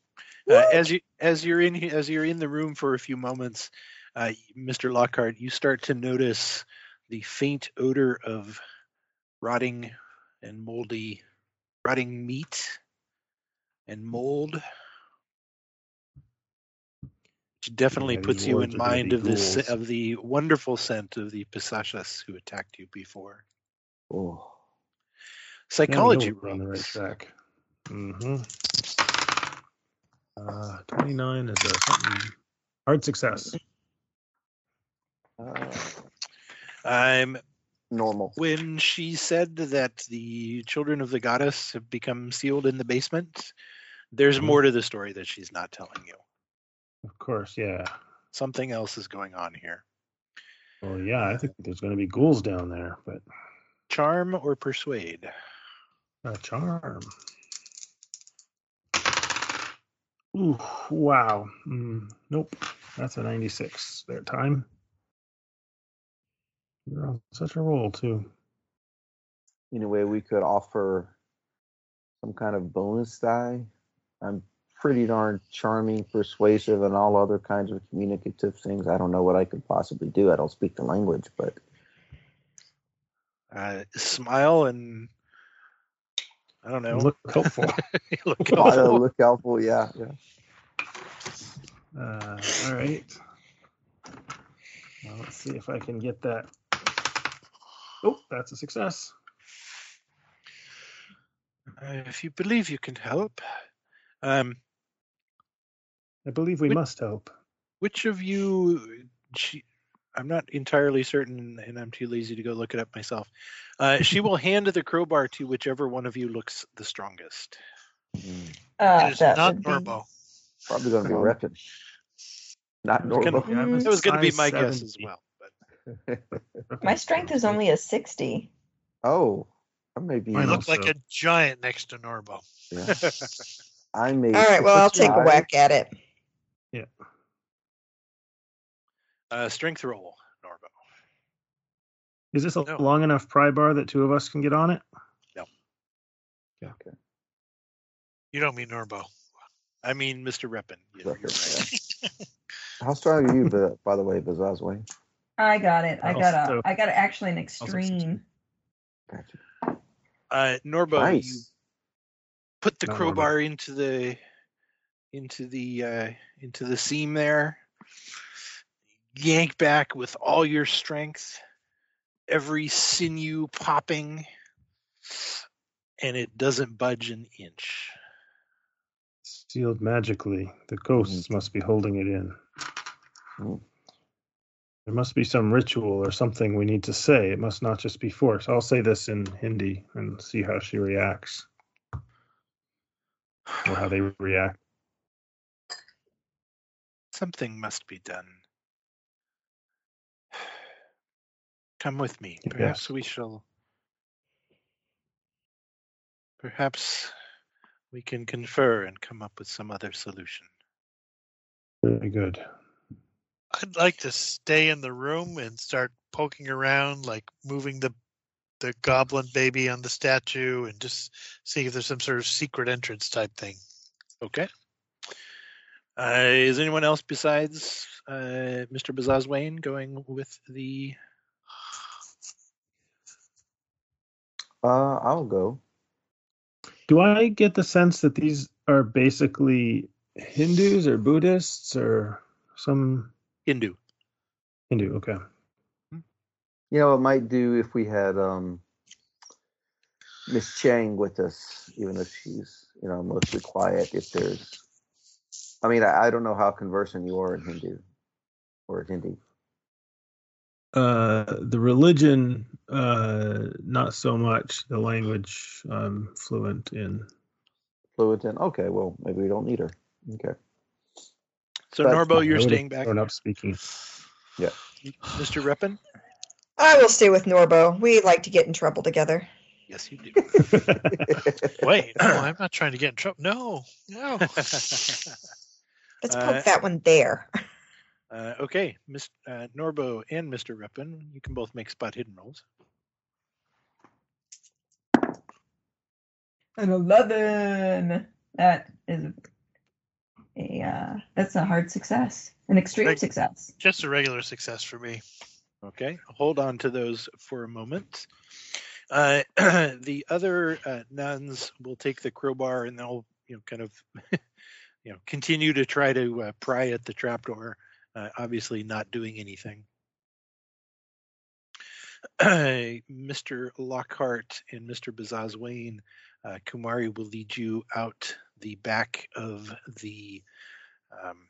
Speaker 1: Uh, as you as you're in as you're in the room for a few moments, uh, Mr. Lockhart, you start to notice the faint odor of rotting and moldy, rotting meat and mold. Which definitely
Speaker 2: Yeah,
Speaker 1: puts you in mind of this
Speaker 2: ghouls.
Speaker 1: of the wonderful scent of the Pisachas who attacked you before.
Speaker 3: Oh,
Speaker 2: Now we know
Speaker 1: Psychology
Speaker 2: we're on the right track. Mm-hmm. Uh, Twenty-nine is a something hard success.
Speaker 3: Uh,
Speaker 1: Um,
Speaker 3: normal.
Speaker 1: when she said that the children of the goddess have become sealed in the basement, there's
Speaker 2: Mhm.
Speaker 1: more to the story that she's not telling you.
Speaker 2: Of course, yeah.
Speaker 1: Something else is going on here.
Speaker 2: Well, yeah, I think there's going to be ghouls down there, but
Speaker 1: Charm or persuade?
Speaker 2: a charm. Ooh, wow. Mm, nope, that's a 96 their time. You're on such a roll too.
Speaker 3: Anyway, we could offer some kind of bonus die. I'm pretty darn charming, persuasive, and all other kinds of communicative things. I don't know what I could possibly do. I don't speak the language, but
Speaker 1: Uh, smile and I don't know.
Speaker 2: Look helpful.
Speaker 1: look
Speaker 3: I'll
Speaker 1: helpful.
Speaker 3: look helpful. Yeah, yeah.
Speaker 2: Uh, all right. Well, let's see if I can get that. Oh, that's a success.
Speaker 1: Uh, if you believe you can help, um,
Speaker 2: I believe we
Speaker 1: Which-
Speaker 2: must help.
Speaker 1: which of you? She, I'm not entirely certain, and I'm too lazy to go look it up myself. Uh, she will hand the crowbar to whichever one of you looks the strongest.
Speaker 3: Mm,
Speaker 6: Uh,
Speaker 4: it is not Norbo.
Speaker 3: Probably going to be
Speaker 2: Um,
Speaker 3: Reppin. Not
Speaker 1: I was gonna-
Speaker 3: Norbo.
Speaker 2: Yeah,
Speaker 1: That was going to be
Speaker 2: size
Speaker 1: my guess as well. But
Speaker 6: My strength is only a 60.
Speaker 3: Oh, I may be.
Speaker 2: Mine
Speaker 4: You
Speaker 2: know,
Speaker 4: look like a giant next to Norbo.
Speaker 3: yeah. I may.
Speaker 5: All right, well, I'll take a whack at it.
Speaker 1: uh, strength roll, Norbo.
Speaker 2: Is this a
Speaker 4: No.
Speaker 2: long enough pry bar that two of us can get on it? No. Yeah. Okay.
Speaker 4: You don't mean Norbo.
Speaker 1: I mean, Mr. Reppin. You're, you're right.
Speaker 3: How strong are you, by- by the way, Bazazwane?
Speaker 6: I got it. I got a.
Speaker 2: Also-
Speaker 6: I got actually an extreme.
Speaker 3: Gotcha.
Speaker 1: Uh, Norbo, you put the
Speaker 2: Not Norbo.
Speaker 1: crowbar into the into the uh, into the seam there. Yank back with all your strength, every sinew popping, and it doesn't budge an inch.
Speaker 2: Sealed magically. The ghosts must be holding it in.
Speaker 3: Mm.
Speaker 2: There must be some ritual or something we need to say. It must not just be force. I'll say this in Hindi and see how she reacts or how they react.
Speaker 1: Something must be done. Come with me.
Speaker 2: Yes.
Speaker 1: Perhaps we shall. Perhaps we can confer and come up with some other solution.
Speaker 2: Very good.
Speaker 4: I'd like to stay in the room and start poking around, like moving the the goblin baby on the statue, and just see if there's some sort of secret entrance type thing.
Speaker 1: Okay. Uh, is anyone else besides uh, Mr. Bazazwane going with the?
Speaker 3: Uh, I'll go.
Speaker 2: Do I get the sense that these are basically Hindus or Buddhists or some
Speaker 1: Hindu.
Speaker 2: Hindu? Okay.
Speaker 3: You know, it might do if we had um Miss Chang with us, even if she's you know mostly quiet. If there's, I mean, I, I don't know how conversant you are in Hindu or Hindi.
Speaker 2: Uh, the religion, uh, not so much. The language, I'm fluent in.
Speaker 3: Fluent in. Okay, well, maybe we don't need her. Okay.
Speaker 1: So
Speaker 3: That's
Speaker 1: Norbo, you're
Speaker 2: I
Speaker 1: staying back.
Speaker 2: Grown up speaking. Yeah.
Speaker 1: Mr. Reppin?
Speaker 5: I will stay with Norbo. We like to get in trouble together.
Speaker 1: Yes, you do.
Speaker 4: Wait, no, I'm not trying to get in trouble. No, no.
Speaker 5: Let's
Speaker 1: Uh,
Speaker 5: poke that one there.
Speaker 1: uh, okay, Miss uh, Norbo and Mr. Reppin, you can both make spot hidden rolls.
Speaker 6: An 11. That is a. Uh, that's a hard success. An extreme success.
Speaker 4: Just a regular success for me.
Speaker 1: Okay, hold on to those for a moment. Uh, the other uh, nuns will take the crowbar and they'll, you know, kind of, you know, continue to try to uh, pry at the trapdoor. Uh, obviously, not doing anything. Mr. Lockhart and Mr. Bazazwane, uh, Kumari will lead you out the back of the um,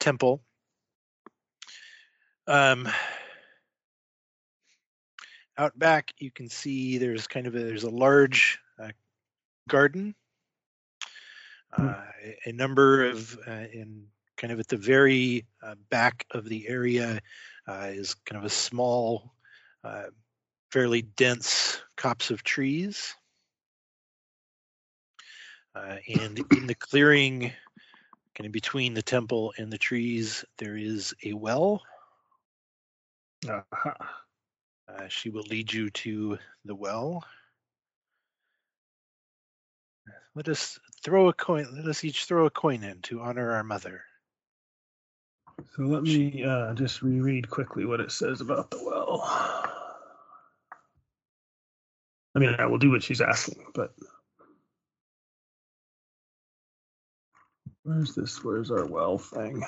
Speaker 1: temple. Um, out back, you can see there's kind of a, there's a large uh, garden.
Speaker 2: Hmm.
Speaker 1: Uh, a- a number of uh, in kind of at the very uh, back of the area uh, is kind of a small, uh, fairly dense copse of trees. Uh, and in the clearing, kind of between the temple and the trees, there is a well.
Speaker 2: Aha.
Speaker 1: Uh, she will lead you to the well. Let us throw a coin. Let us each throw a coin in to honor our mother.
Speaker 2: So let me uh, just reread quickly what it says about the well. I mean, I will do what she's asking, but where's this? Where's our well thing?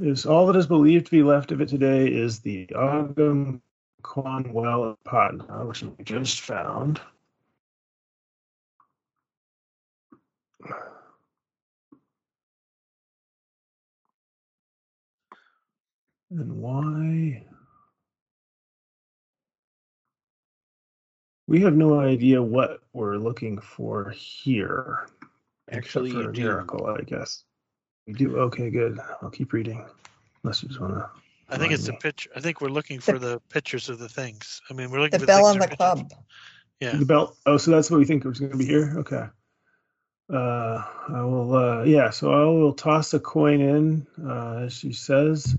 Speaker 2: Is all that is believed to be left of it today is the Agam well at Patna, which we just found. And why? We have no idea what we're looking for here.
Speaker 1: Actually,
Speaker 2: for
Speaker 1: you
Speaker 2: a
Speaker 1: do.
Speaker 2: miracle, I guess. We do. Okay, good. I'll keep reading. Unless you just want to.
Speaker 4: I think it's the picture. I think we're looking for the pictures of the things. I mean, we're looking for
Speaker 5: The
Speaker 4: for
Speaker 5: bell
Speaker 4: things
Speaker 5: on
Speaker 4: or
Speaker 5: the
Speaker 4: pictures.
Speaker 5: club.
Speaker 4: Yeah.
Speaker 2: The belt. Oh, so that's what we think was going to be here. Okay. Uh, I will. Uh, yeah. So I will toss a coin in, uh, as she says.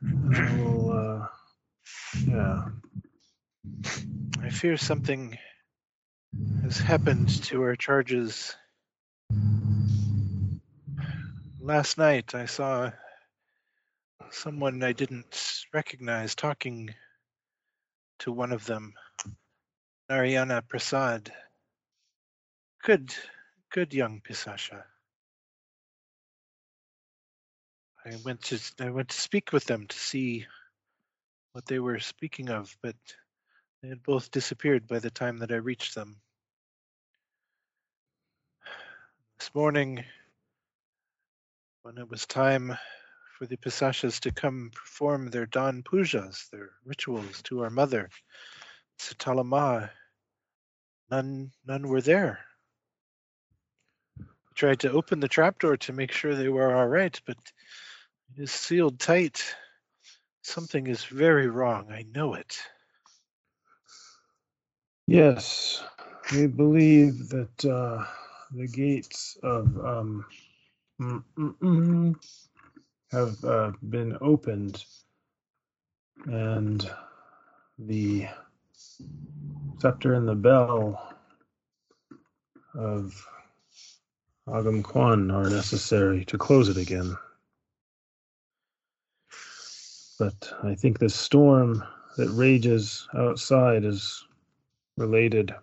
Speaker 2: And I will. Uh, yeah.
Speaker 1: I fear something has happened to our charges. Last night I saw someone I didn't recognize talking to one of them, Narayana Prasad. Good, good young Pisasha. I went to I went to speak with them to see what they were speaking of, but they had both disappeared by the time that I reached them. This morning, when it was time for the Pisashas to come perform their dawn pujas, their rituals to our mother, Sitalama, none none were there. I tried to open the trapdoor to make sure they were all right, but it is sealed tight. Something is very wrong. I know it.
Speaker 2: Yes, we believe that uh, the gates of um, mm, mm, mm, have uh, been opened, and the scepter and the bell of Agam Kuan are necessary to close it again. But I think the storm that rages outside is related.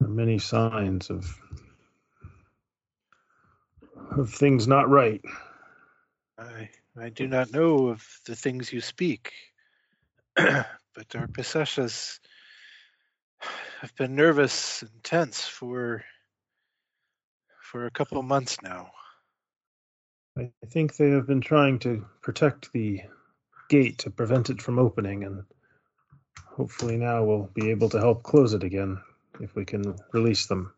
Speaker 2: Many signs of of things not right.
Speaker 1: I I do not know of the things you speak, but our Pisashas have been nervous and tense for for a couple of months now.
Speaker 2: I think they have been trying to protect the gate to prevent it from opening, and hopefully now we'll be able to help close it again if we can release them.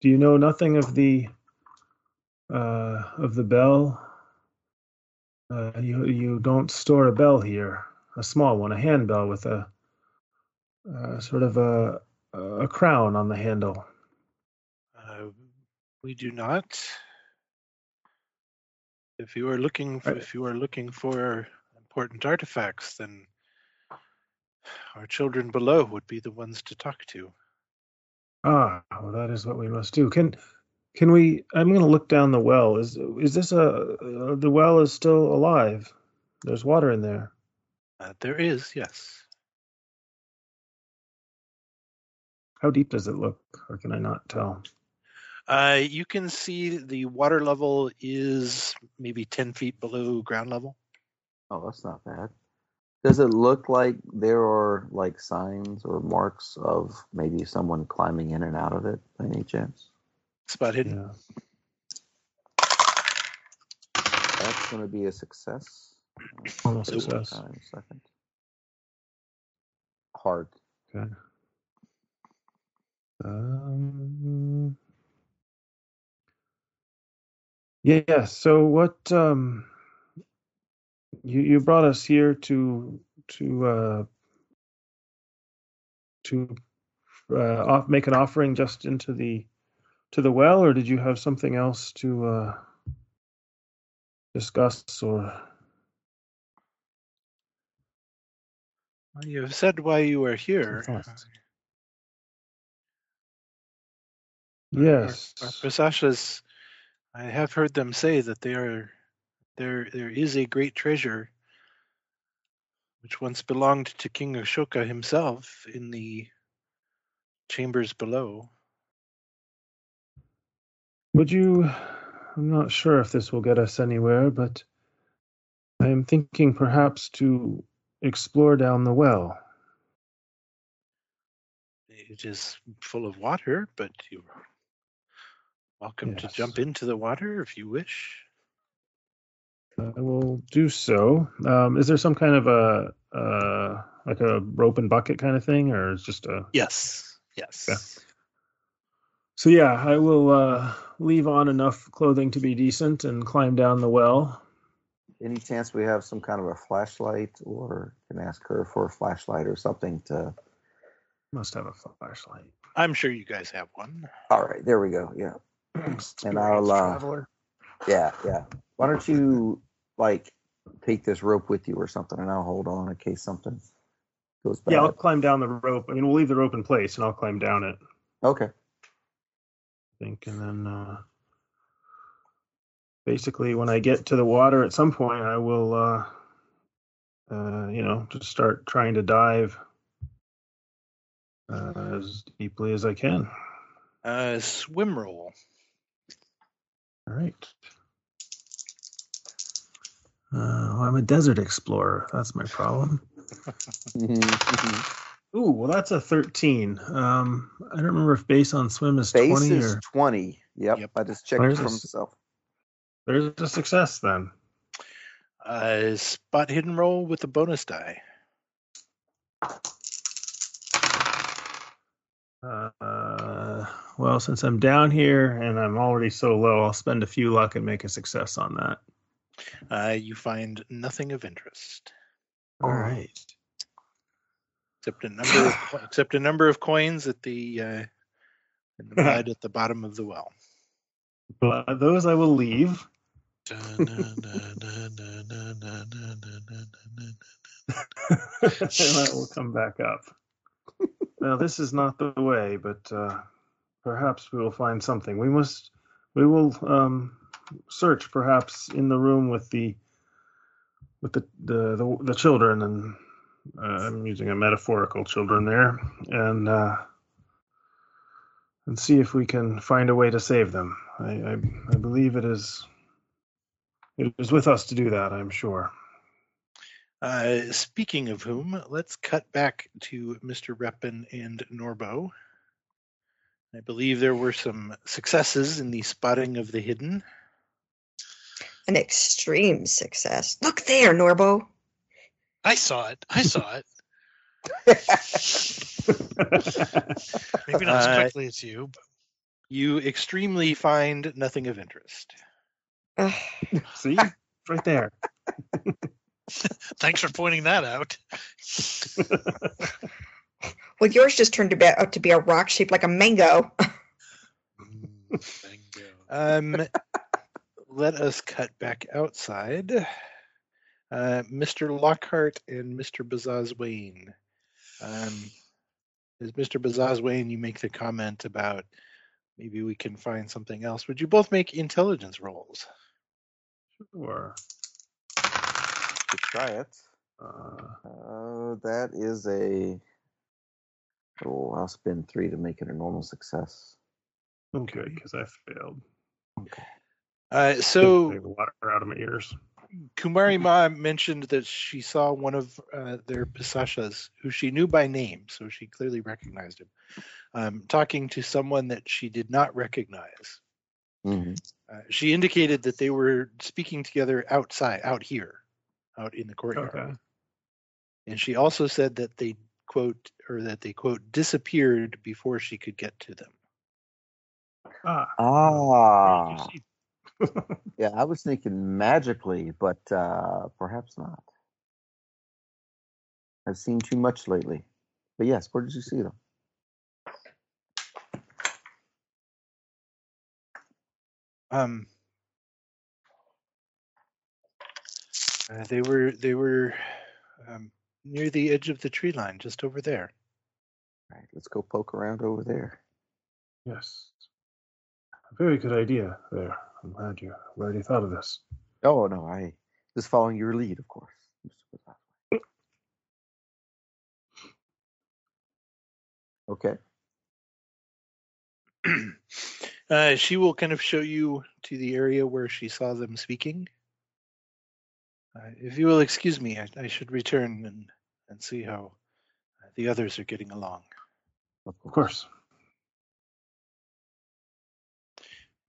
Speaker 2: Do you know nothing of the uh, of the bell? Uh, you you don't store a bell here, a small one, a handbell with a uh, sort of a a crown on the handle.
Speaker 1: Uh, we do not. If you are looking
Speaker 2: Right.
Speaker 1: if you are looking for important artifacts, then our children below would be the ones to talk to.
Speaker 2: Ah, well, that is what we must do. Can can we? I'm going to look down the well. Is is this a uh, the well is still alive? There's water in there.
Speaker 1: Uh, there is, yes.
Speaker 2: How deep does it look, or can I not tell?
Speaker 1: Uh, you can see the water level is maybe 10 feet below ground level.
Speaker 3: Oh, that's not bad. Does it look like there are like signs or marks of maybe someone climbing in and out of it by any chance?
Speaker 1: Spot hidden.
Speaker 2: Yeah,
Speaker 3: That's going to be a success.
Speaker 2: almost
Speaker 1: Nope.
Speaker 2: success.
Speaker 3: Time, second. Hard.
Speaker 2: Okay. Um, yeah. So what? Um, you you brought us here to to uh, to uh, off, make an offering just into the to the well, or did you have something else to uh, discuss? Or
Speaker 1: You have said why you are here.
Speaker 2: thoughts?
Speaker 1: Our-
Speaker 2: yes,
Speaker 1: Our Pasashas, I have heard them say that they are there. There is a great treasure which once belonged to King Ashoka himself in the chambers below.
Speaker 2: would you? I'm not sure if this will get us anywhere, but I am thinking perhaps to explore down the well.
Speaker 1: It is full of water, but you're welcome to jump into the water if you wish.
Speaker 2: I will do so. Um, is there some kind of a uh, like a rope and bucket kind of thing, or is just a?
Speaker 1: Yes, yes.
Speaker 2: Yeah. So yeah, I will uh, leave on enough clothing to be decent and climb down the well.
Speaker 3: Any chance we have some kind of a flashlight, or can ask her for a flashlight or something to?
Speaker 2: Must have a flashlight.
Speaker 1: I'm sure you guys have one.
Speaker 3: All right, there we go. Yeah, and I'll uh,
Speaker 2: Traveler.
Speaker 3: yeah, yeah. Why don't you like take this rope with you or something, and I'll hold on in case something goes bad.
Speaker 2: Yeah, I'll climb down the rope. I mean, we'll leave the rope in place, and I'll climb down it.
Speaker 3: Okay.
Speaker 2: I think, and then uh, basically, when I get to the water at some point, I will, uh, uh, you know, just start trying to dive uh, as deeply as I can.
Speaker 1: Uh, swim roll.
Speaker 2: All right. Uh, well, I'm a desert explorer. That's my problem. Ooh, well, that's a 13. Um, I don't remember if base on swim is
Speaker 3: Base
Speaker 2: 20
Speaker 3: is
Speaker 2: or
Speaker 3: twenty. Yep,
Speaker 1: Yep.
Speaker 3: I just checked
Speaker 2: Where's
Speaker 3: it for
Speaker 2: this?
Speaker 3: myself.
Speaker 2: there's a success then.
Speaker 1: Uh, spot hidden roll with the bonus die.
Speaker 2: Uh, well, since I'm down here and I'm already so low, I'll spend a few luck and make a success on that.
Speaker 1: Uh, you find nothing of interest
Speaker 2: All right.
Speaker 1: except a number of except a number of coins at the uh, in the mud at the bottom of the well.
Speaker 2: But those I will leave. and that will come back up. Now, this is not the way, but uh, perhaps we will find something. We must, we will um, search perhaps in the room with the with the the the, the children, and uh, I'm using a metaphorical children there, and uh, and see if we can find a way to save them. I I, I believe it is it is with us to do that. I'm sure.
Speaker 1: Uh, speaking of whom, let's cut back to Mr. Reppin and Norbo. I believe there were some successes in the spotting of the hidden.
Speaker 5: An extreme success. Look there, Norbo.
Speaker 4: I saw it. I saw it. Maybe not as
Speaker 1: Uh,
Speaker 4: quickly as you, but
Speaker 1: You extremely find nothing of interest.
Speaker 2: See, it's right there.
Speaker 4: thanks for pointing that out.
Speaker 5: Well, yours just turned to be, out to be a rock shaped like a mango.
Speaker 4: Mm, bingo.
Speaker 1: Um, let us cut back outside. Uh, Mr. Lockhart and Mr. Bazazwane. Um, as Mr. Bazazwane, you make the comment about maybe we can find something else. Would you both make intelligence rolls?
Speaker 2: Sure.
Speaker 3: Could try it.
Speaker 2: Uh,
Speaker 3: Uh, that is a. Oh, I'll spend three to make it a normal success.
Speaker 2: okay, because I failed.
Speaker 1: Uh, so
Speaker 2: water out of my ears.
Speaker 1: Kumari Ma mentioned that she saw one of uh, their Pisashas, who she knew by name, so she clearly recognized him, um, talking to someone that she did not recognize.
Speaker 3: hmm
Speaker 1: Uh, she indicated that they were speaking together outside, out here, out in the courtyard.
Speaker 2: Okay.
Speaker 1: And she also said that they quote or that they quote disappeared before she could get to them.
Speaker 2: Ah.
Speaker 3: Ah, yeah. I was thinking magically, but uh, perhaps not. I've seen too much lately. But yes, where did you see them?
Speaker 1: Um, uh, they were they were um, near the edge of the tree line, just over there.
Speaker 3: All right, let's go poke around over there.
Speaker 2: Yes. A very good idea there. I'm glad you already thought of this.
Speaker 3: Oh no, I just following your lead, of course. Okay.
Speaker 1: uh, she will kind of show you to the area where she saw them speaking. Uh, if you will excuse me, I, I should return and, and see how uh, the others are getting along.
Speaker 3: Of
Speaker 2: Of course.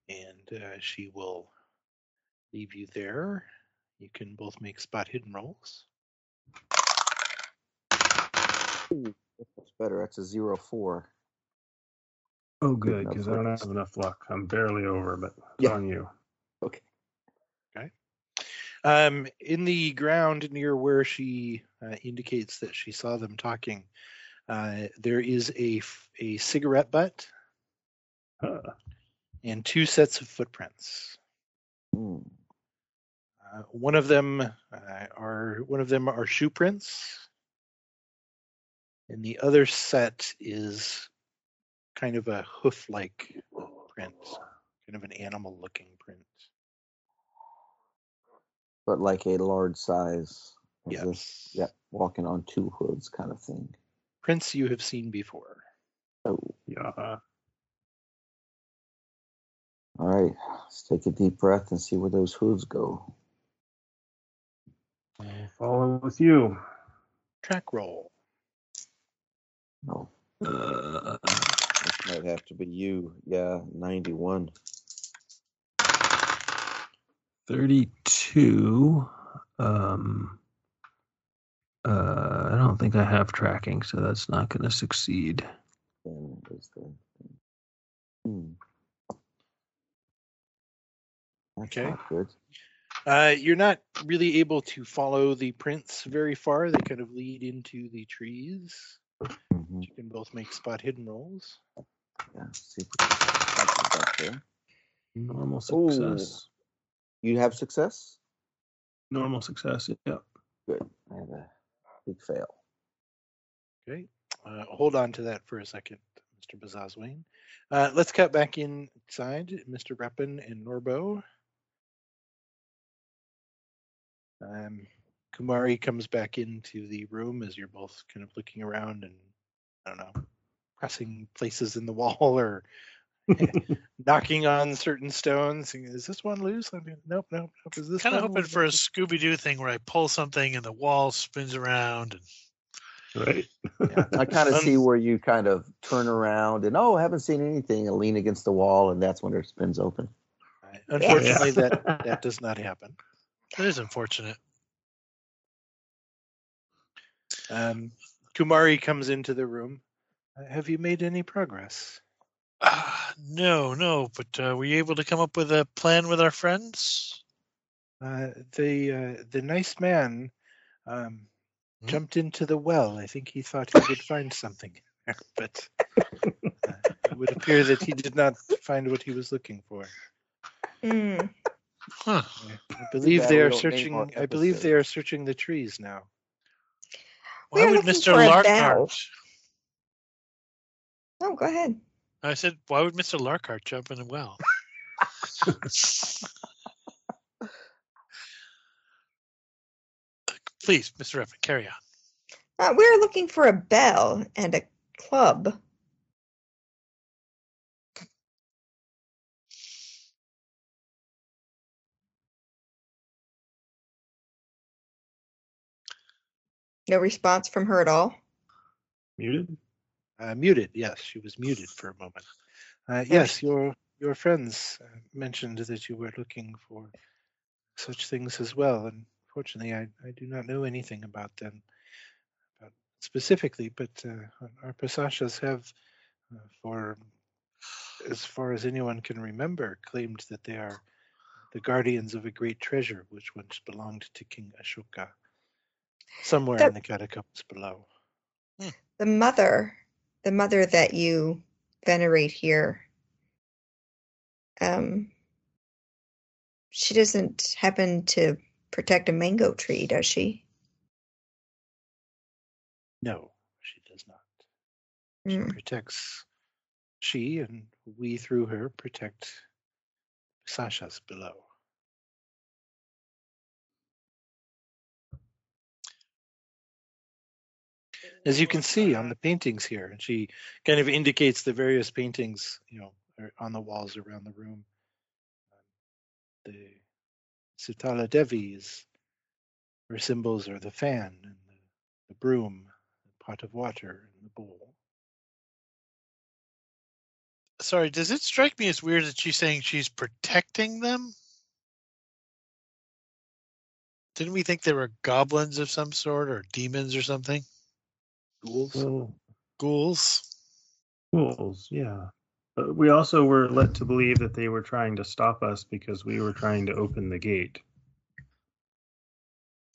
Speaker 1: And uh, she will leave you there. You can both make spot hidden rolls.
Speaker 3: Ooh, That's better. That's a zero four.
Speaker 2: Oh, good, because I don't have enough luck. I'm barely over, but it's
Speaker 3: Yeah.
Speaker 2: on you.
Speaker 3: Okay.
Speaker 1: Um, in the ground near where she uh, indicates that she saw them talking, uh, there is a cigarette butt
Speaker 2: Huh.
Speaker 1: and two sets of footprints.
Speaker 3: Hmm.
Speaker 1: Uh, one of them uh, are one of them are shoe prints, and the other set is kind of a hoof-like print, kind of an animal-looking print.
Speaker 3: But like a large size. as
Speaker 1: Yes.
Speaker 3: if- Yep. Walking on two hoods kind of thing.
Speaker 1: Prince you have seen before.
Speaker 3: Oh.
Speaker 2: Yeah.
Speaker 3: All right. Let's take a deep breath and see where those hooves go.
Speaker 2: I'll follow with you.
Speaker 1: Track roll.
Speaker 3: Oh,
Speaker 2: Uh,
Speaker 3: this might have to be you. Yeah, 91.
Speaker 2: 32. Um, uh, I don't think I have tracking, so that's not going to succeed.
Speaker 3: And is the hmm.
Speaker 1: Okay.
Speaker 3: good.
Speaker 1: Uh, you're not really able to follow the prints very far. They kind of lead into the trees.
Speaker 3: Mhm.
Speaker 1: You can both make spot hidden rolls.
Speaker 3: Yeah, see if we can catch it.
Speaker 2: Normal
Speaker 3: Ooh.
Speaker 2: success.
Speaker 3: You have success?
Speaker 2: Normal success. Yep.
Speaker 3: Good. I have a big fail.
Speaker 1: Okay. Uh, hold on to that for a second, Mr. Bazazwane. Uh, let's cut back inside, Mr. Reppin and Norbo. Um, Kumari comes back into the room as you're both kind of looking around and, I don't know, pressing places in the wall or knocking on certain stones. Is this one loose? I mean, nope, nope, nope. Is this
Speaker 4: Kind of hoping
Speaker 1: loose?"
Speaker 4: for a Scooby Doo thing where I pull something and the wall spins around. And
Speaker 2: Right.
Speaker 1: Yeah.
Speaker 3: I kind of see where you kind of turn around and oh, I haven't seen anything, and lean against the wall, and that's when it spins open.
Speaker 1: Right. Unfortunately,
Speaker 2: Yeah.
Speaker 1: that that does not happen.
Speaker 4: that is unfortunate.
Speaker 1: Um, Kumari comes into the room. "Uh, Have you made any progress?
Speaker 4: Ah, no, no, but uh, were you able to come up with a plan with our friends?
Speaker 1: Uh, the uh, the nice man um,
Speaker 4: Hmm?
Speaker 1: jumped into the well. I think he thought he would find something, but uh, it would appear that he did not find what he was looking for.
Speaker 5: Hmm.
Speaker 4: Huh.
Speaker 1: I believe they are searching. I believe they are searching the trees now.
Speaker 5: We
Speaker 4: Why
Speaker 5: are
Speaker 4: would
Speaker 5: looking
Speaker 4: Mr.
Speaker 5: for a.
Speaker 4: Larkhart?
Speaker 5: Oh, go ahead.
Speaker 4: I said, why would Mr. Larkhart jump in the well? Please, Mr. Evan, carry on.
Speaker 5: Uh, we're looking for a bell and a club. No response from her at all.
Speaker 2: Muted.
Speaker 1: Uh, muted. Yes, she was muted for a moment. Uh, yes, your your friends uh, mentioned that you were looking for such things as well. And fortunately, I, I do not know anything about them about specifically, but uh, our Pasashas have, uh, for as far as anyone can remember, claimed that they are the guardians of a great treasure which once belonged to King Ashoka, somewhere in the catacombs below.
Speaker 5: The mother, the mother that you venerate here, um, she doesn't happen to protect a mango tree, does she?
Speaker 1: No, she does not. She
Speaker 5: Hmm.
Speaker 1: protects. She and we through her protect Sasha's below. As you can see on the paintings here, and she kind of indicates the various paintings, you know, on the walls around the room. The Sitala Devis, her symbols are the fan and the, the broom, the pot of water, and the bowl.
Speaker 4: Sorry, does it strike me as weird that she's saying she's protecting them? Didn't we think they were goblins of some sort or demons or something?
Speaker 1: Ghouls.
Speaker 2: Well,
Speaker 4: Ghouls?
Speaker 2: ghouls, yeah. But we also were led to believe that they were trying to stop us because we were trying to open the gate.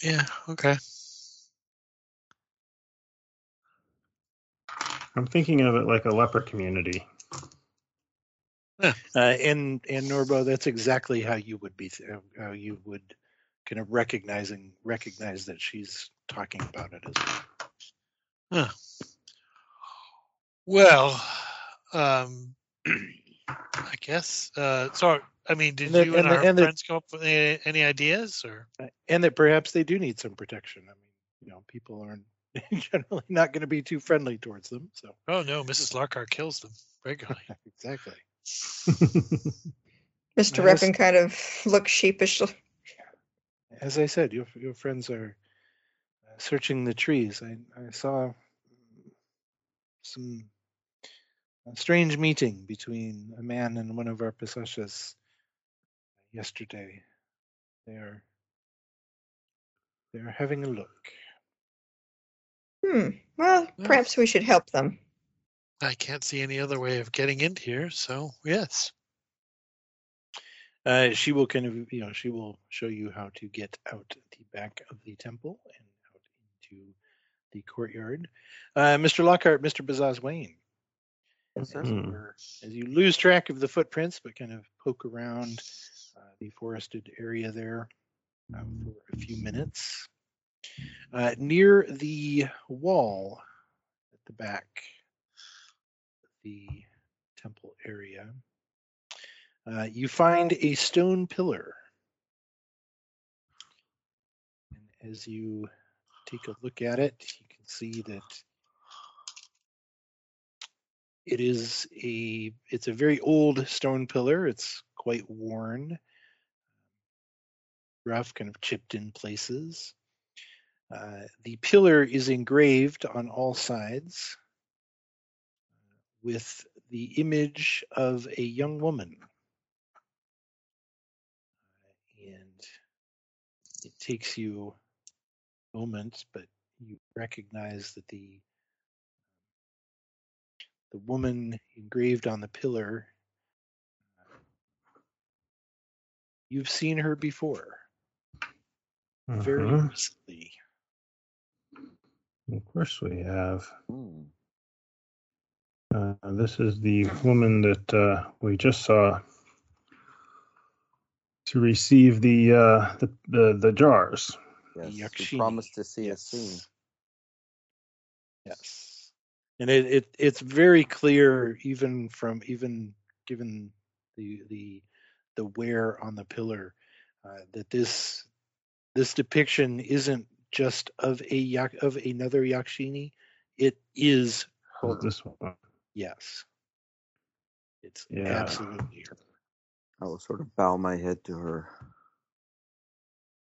Speaker 4: Yeah, okay.
Speaker 2: I'm thinking of it like a leper community.
Speaker 1: Uh, and and Norbo, that's exactly how you would be, th- how you would kind of recognizing recognize that she's talking about it as well.
Speaker 4: Huh. Well, um, I guess. Uh, so, I mean, did
Speaker 1: And the-
Speaker 4: you and,
Speaker 1: and
Speaker 4: our
Speaker 1: and the-
Speaker 4: friends come up with any, any ideas, or
Speaker 1: and that perhaps they do need some protection. I mean, you know, people aren't generally not going to be too friendly towards them. So
Speaker 4: oh no, Mrs. Larkar kills them regularly.
Speaker 1: exactly.
Speaker 5: Mr.
Speaker 1: Yes.
Speaker 5: Reppin kind of looks sheepish.
Speaker 1: As I said, your your friends are uh, searching the trees. I I saw some a strange meeting between a man and one of our pasashas yesterday. They are they are having a look.
Speaker 5: Hmm. Well,
Speaker 4: Well-
Speaker 5: perhaps we should help them.
Speaker 4: I can't see any other way of getting in here, so yes.
Speaker 1: Uh, she will kind of, you know, she will show you how to get out the back of the temple and out into the courtyard. Uh, Mr. Lockhart, Mr. Bazazwane,
Speaker 3: Yes, sir.
Speaker 1: as, you
Speaker 2: Hmm.
Speaker 1: were- as you lose track of the footprints, but kind of poke around uh, the forested area there uh, for a few minutes, uh, near the wall at the back of the temple area, uh, you find a stone pillar. And as you take a look at it, you can see that it is a it's a very old stone pillar. It's quite worn, rough, kind of chipped in places. Uh, the pillar is engraved on all sides with the image of a young woman. and it takes you a moment, but you recognize that the the woman engraved on the pillar you've seen her before very
Speaker 2: Mhm.
Speaker 1: recently
Speaker 2: Of course we have.
Speaker 3: Hmm.
Speaker 2: Uh, this is the woman that uh, we just saw to receive the uh, the, the the jars.
Speaker 1: the
Speaker 3: Yes,
Speaker 1: Yakshini.
Speaker 3: you promised to see us soon.
Speaker 1: Yes. yes and it, it it's very clear even from even given the the the wear on the pillar uh, that this this depiction isn't just of a yak of another yakshini it is her
Speaker 2: This one. Up.
Speaker 1: Yes it's
Speaker 2: Yeah.
Speaker 1: absolutely her
Speaker 3: I will sort of bow my head to her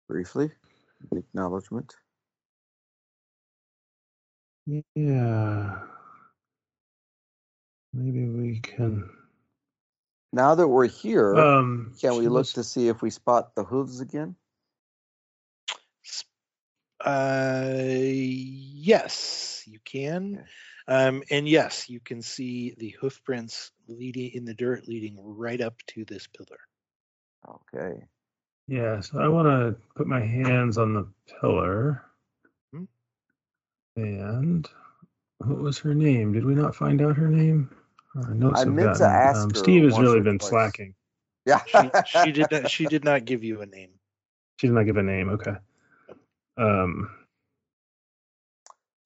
Speaker 3: briefly in acknowledgement.
Speaker 2: Yeah. Maybe we can.
Speaker 3: Now that we're here,
Speaker 2: Um,
Speaker 3: can we look
Speaker 2: was-
Speaker 3: to see if we spot the hooves again?
Speaker 1: Uh, yes, you can.
Speaker 3: Okay.
Speaker 1: Um, and yes, you can see the hoof prints leading in the dirt leading right up to this pillar.
Speaker 3: Okay.
Speaker 2: Yeah, so I want to put my hands on the pillar. And what was her name? Did we not find out her name? Our notes
Speaker 3: I
Speaker 2: have
Speaker 3: meant to ask
Speaker 2: um,
Speaker 3: her
Speaker 2: Steve has really been
Speaker 3: twice.
Speaker 2: slacking.
Speaker 3: Yeah.
Speaker 1: She, she did not. She did not give you a name.
Speaker 2: She did not give a name. Okay. Um,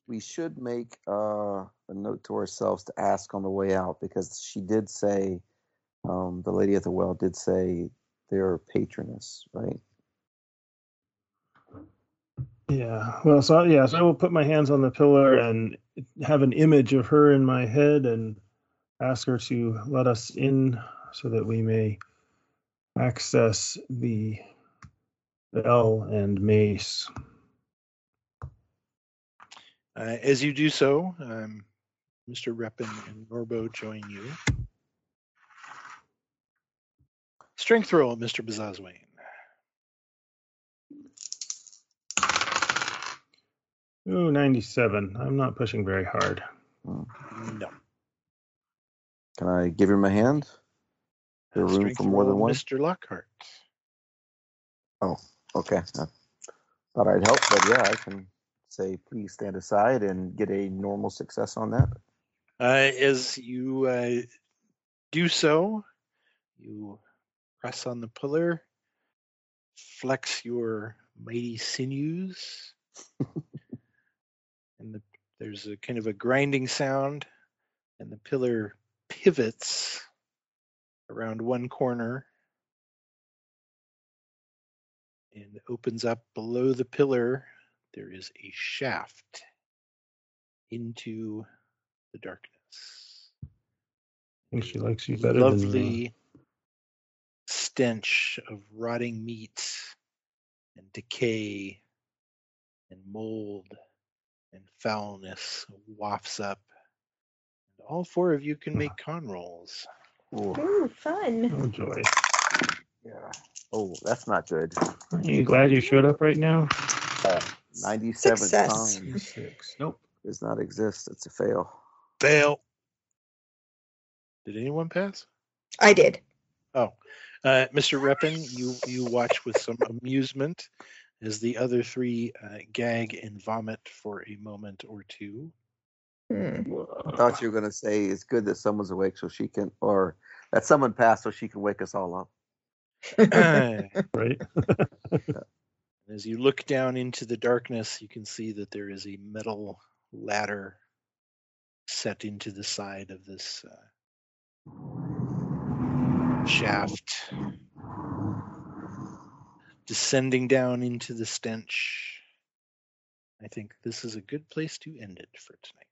Speaker 3: we should make uh, a note to ourselves to ask on the way out because she did say, um, the lady at the well did say they're patroness, right?
Speaker 2: Yeah. Well, so yeah, so I will put my hands on the pillar and have an image of her in my head and ask her to let us in so that we may access the bell and mace.
Speaker 1: Uh, as you do so, um, Mr. Reppin and Norbo join you. Strength roll, Mr. Bazazwane.
Speaker 2: Ooh, 97. I'm not pushing very hard.
Speaker 1: No.
Speaker 3: Can I give him a hand? There room for more than one?
Speaker 1: Mr. Lockhart.
Speaker 3: Oh, okay. I thought I'd help, but yeah, I can say please stand aside and get a normal success on that.
Speaker 1: Uh, as you uh, do so, you press on the pillar, flex your mighty sinews, and the, there's a kind of a grinding sound, and the pillar pivots around one corner and opens up below the pillar. There is a shaft into the darkness.
Speaker 2: I think she likes you better than me.
Speaker 1: lovely stench of rotting meat and decay and mold and foulness wafts up. And all four of you can make con rolls.
Speaker 3: Ooh,
Speaker 6: Ooh, fun.
Speaker 2: Oh, joy.
Speaker 3: yeah. Oh, that's not good.
Speaker 2: Aren't you glad you showed up right now?
Speaker 3: Uh, 97
Speaker 5: Success.
Speaker 3: times
Speaker 2: Six. Nope.
Speaker 3: does not exist. It's a fail.
Speaker 4: Fail.
Speaker 1: Did anyone pass?
Speaker 5: I did.
Speaker 1: Oh, uh, Mr. Reppin, you you watch with some amusement as the other three uh, gag and vomit for a moment or two.
Speaker 5: Hmm.
Speaker 3: I thought you were going to say it's good that someone's awake so she can, or that someone passed so she can wake us all up.
Speaker 2: Right?
Speaker 1: As you look down into the darkness, you can see that there is a metal ladder set into the side of this uh, shaft, descending down into the stench. I think this is a good place to end it for tonight.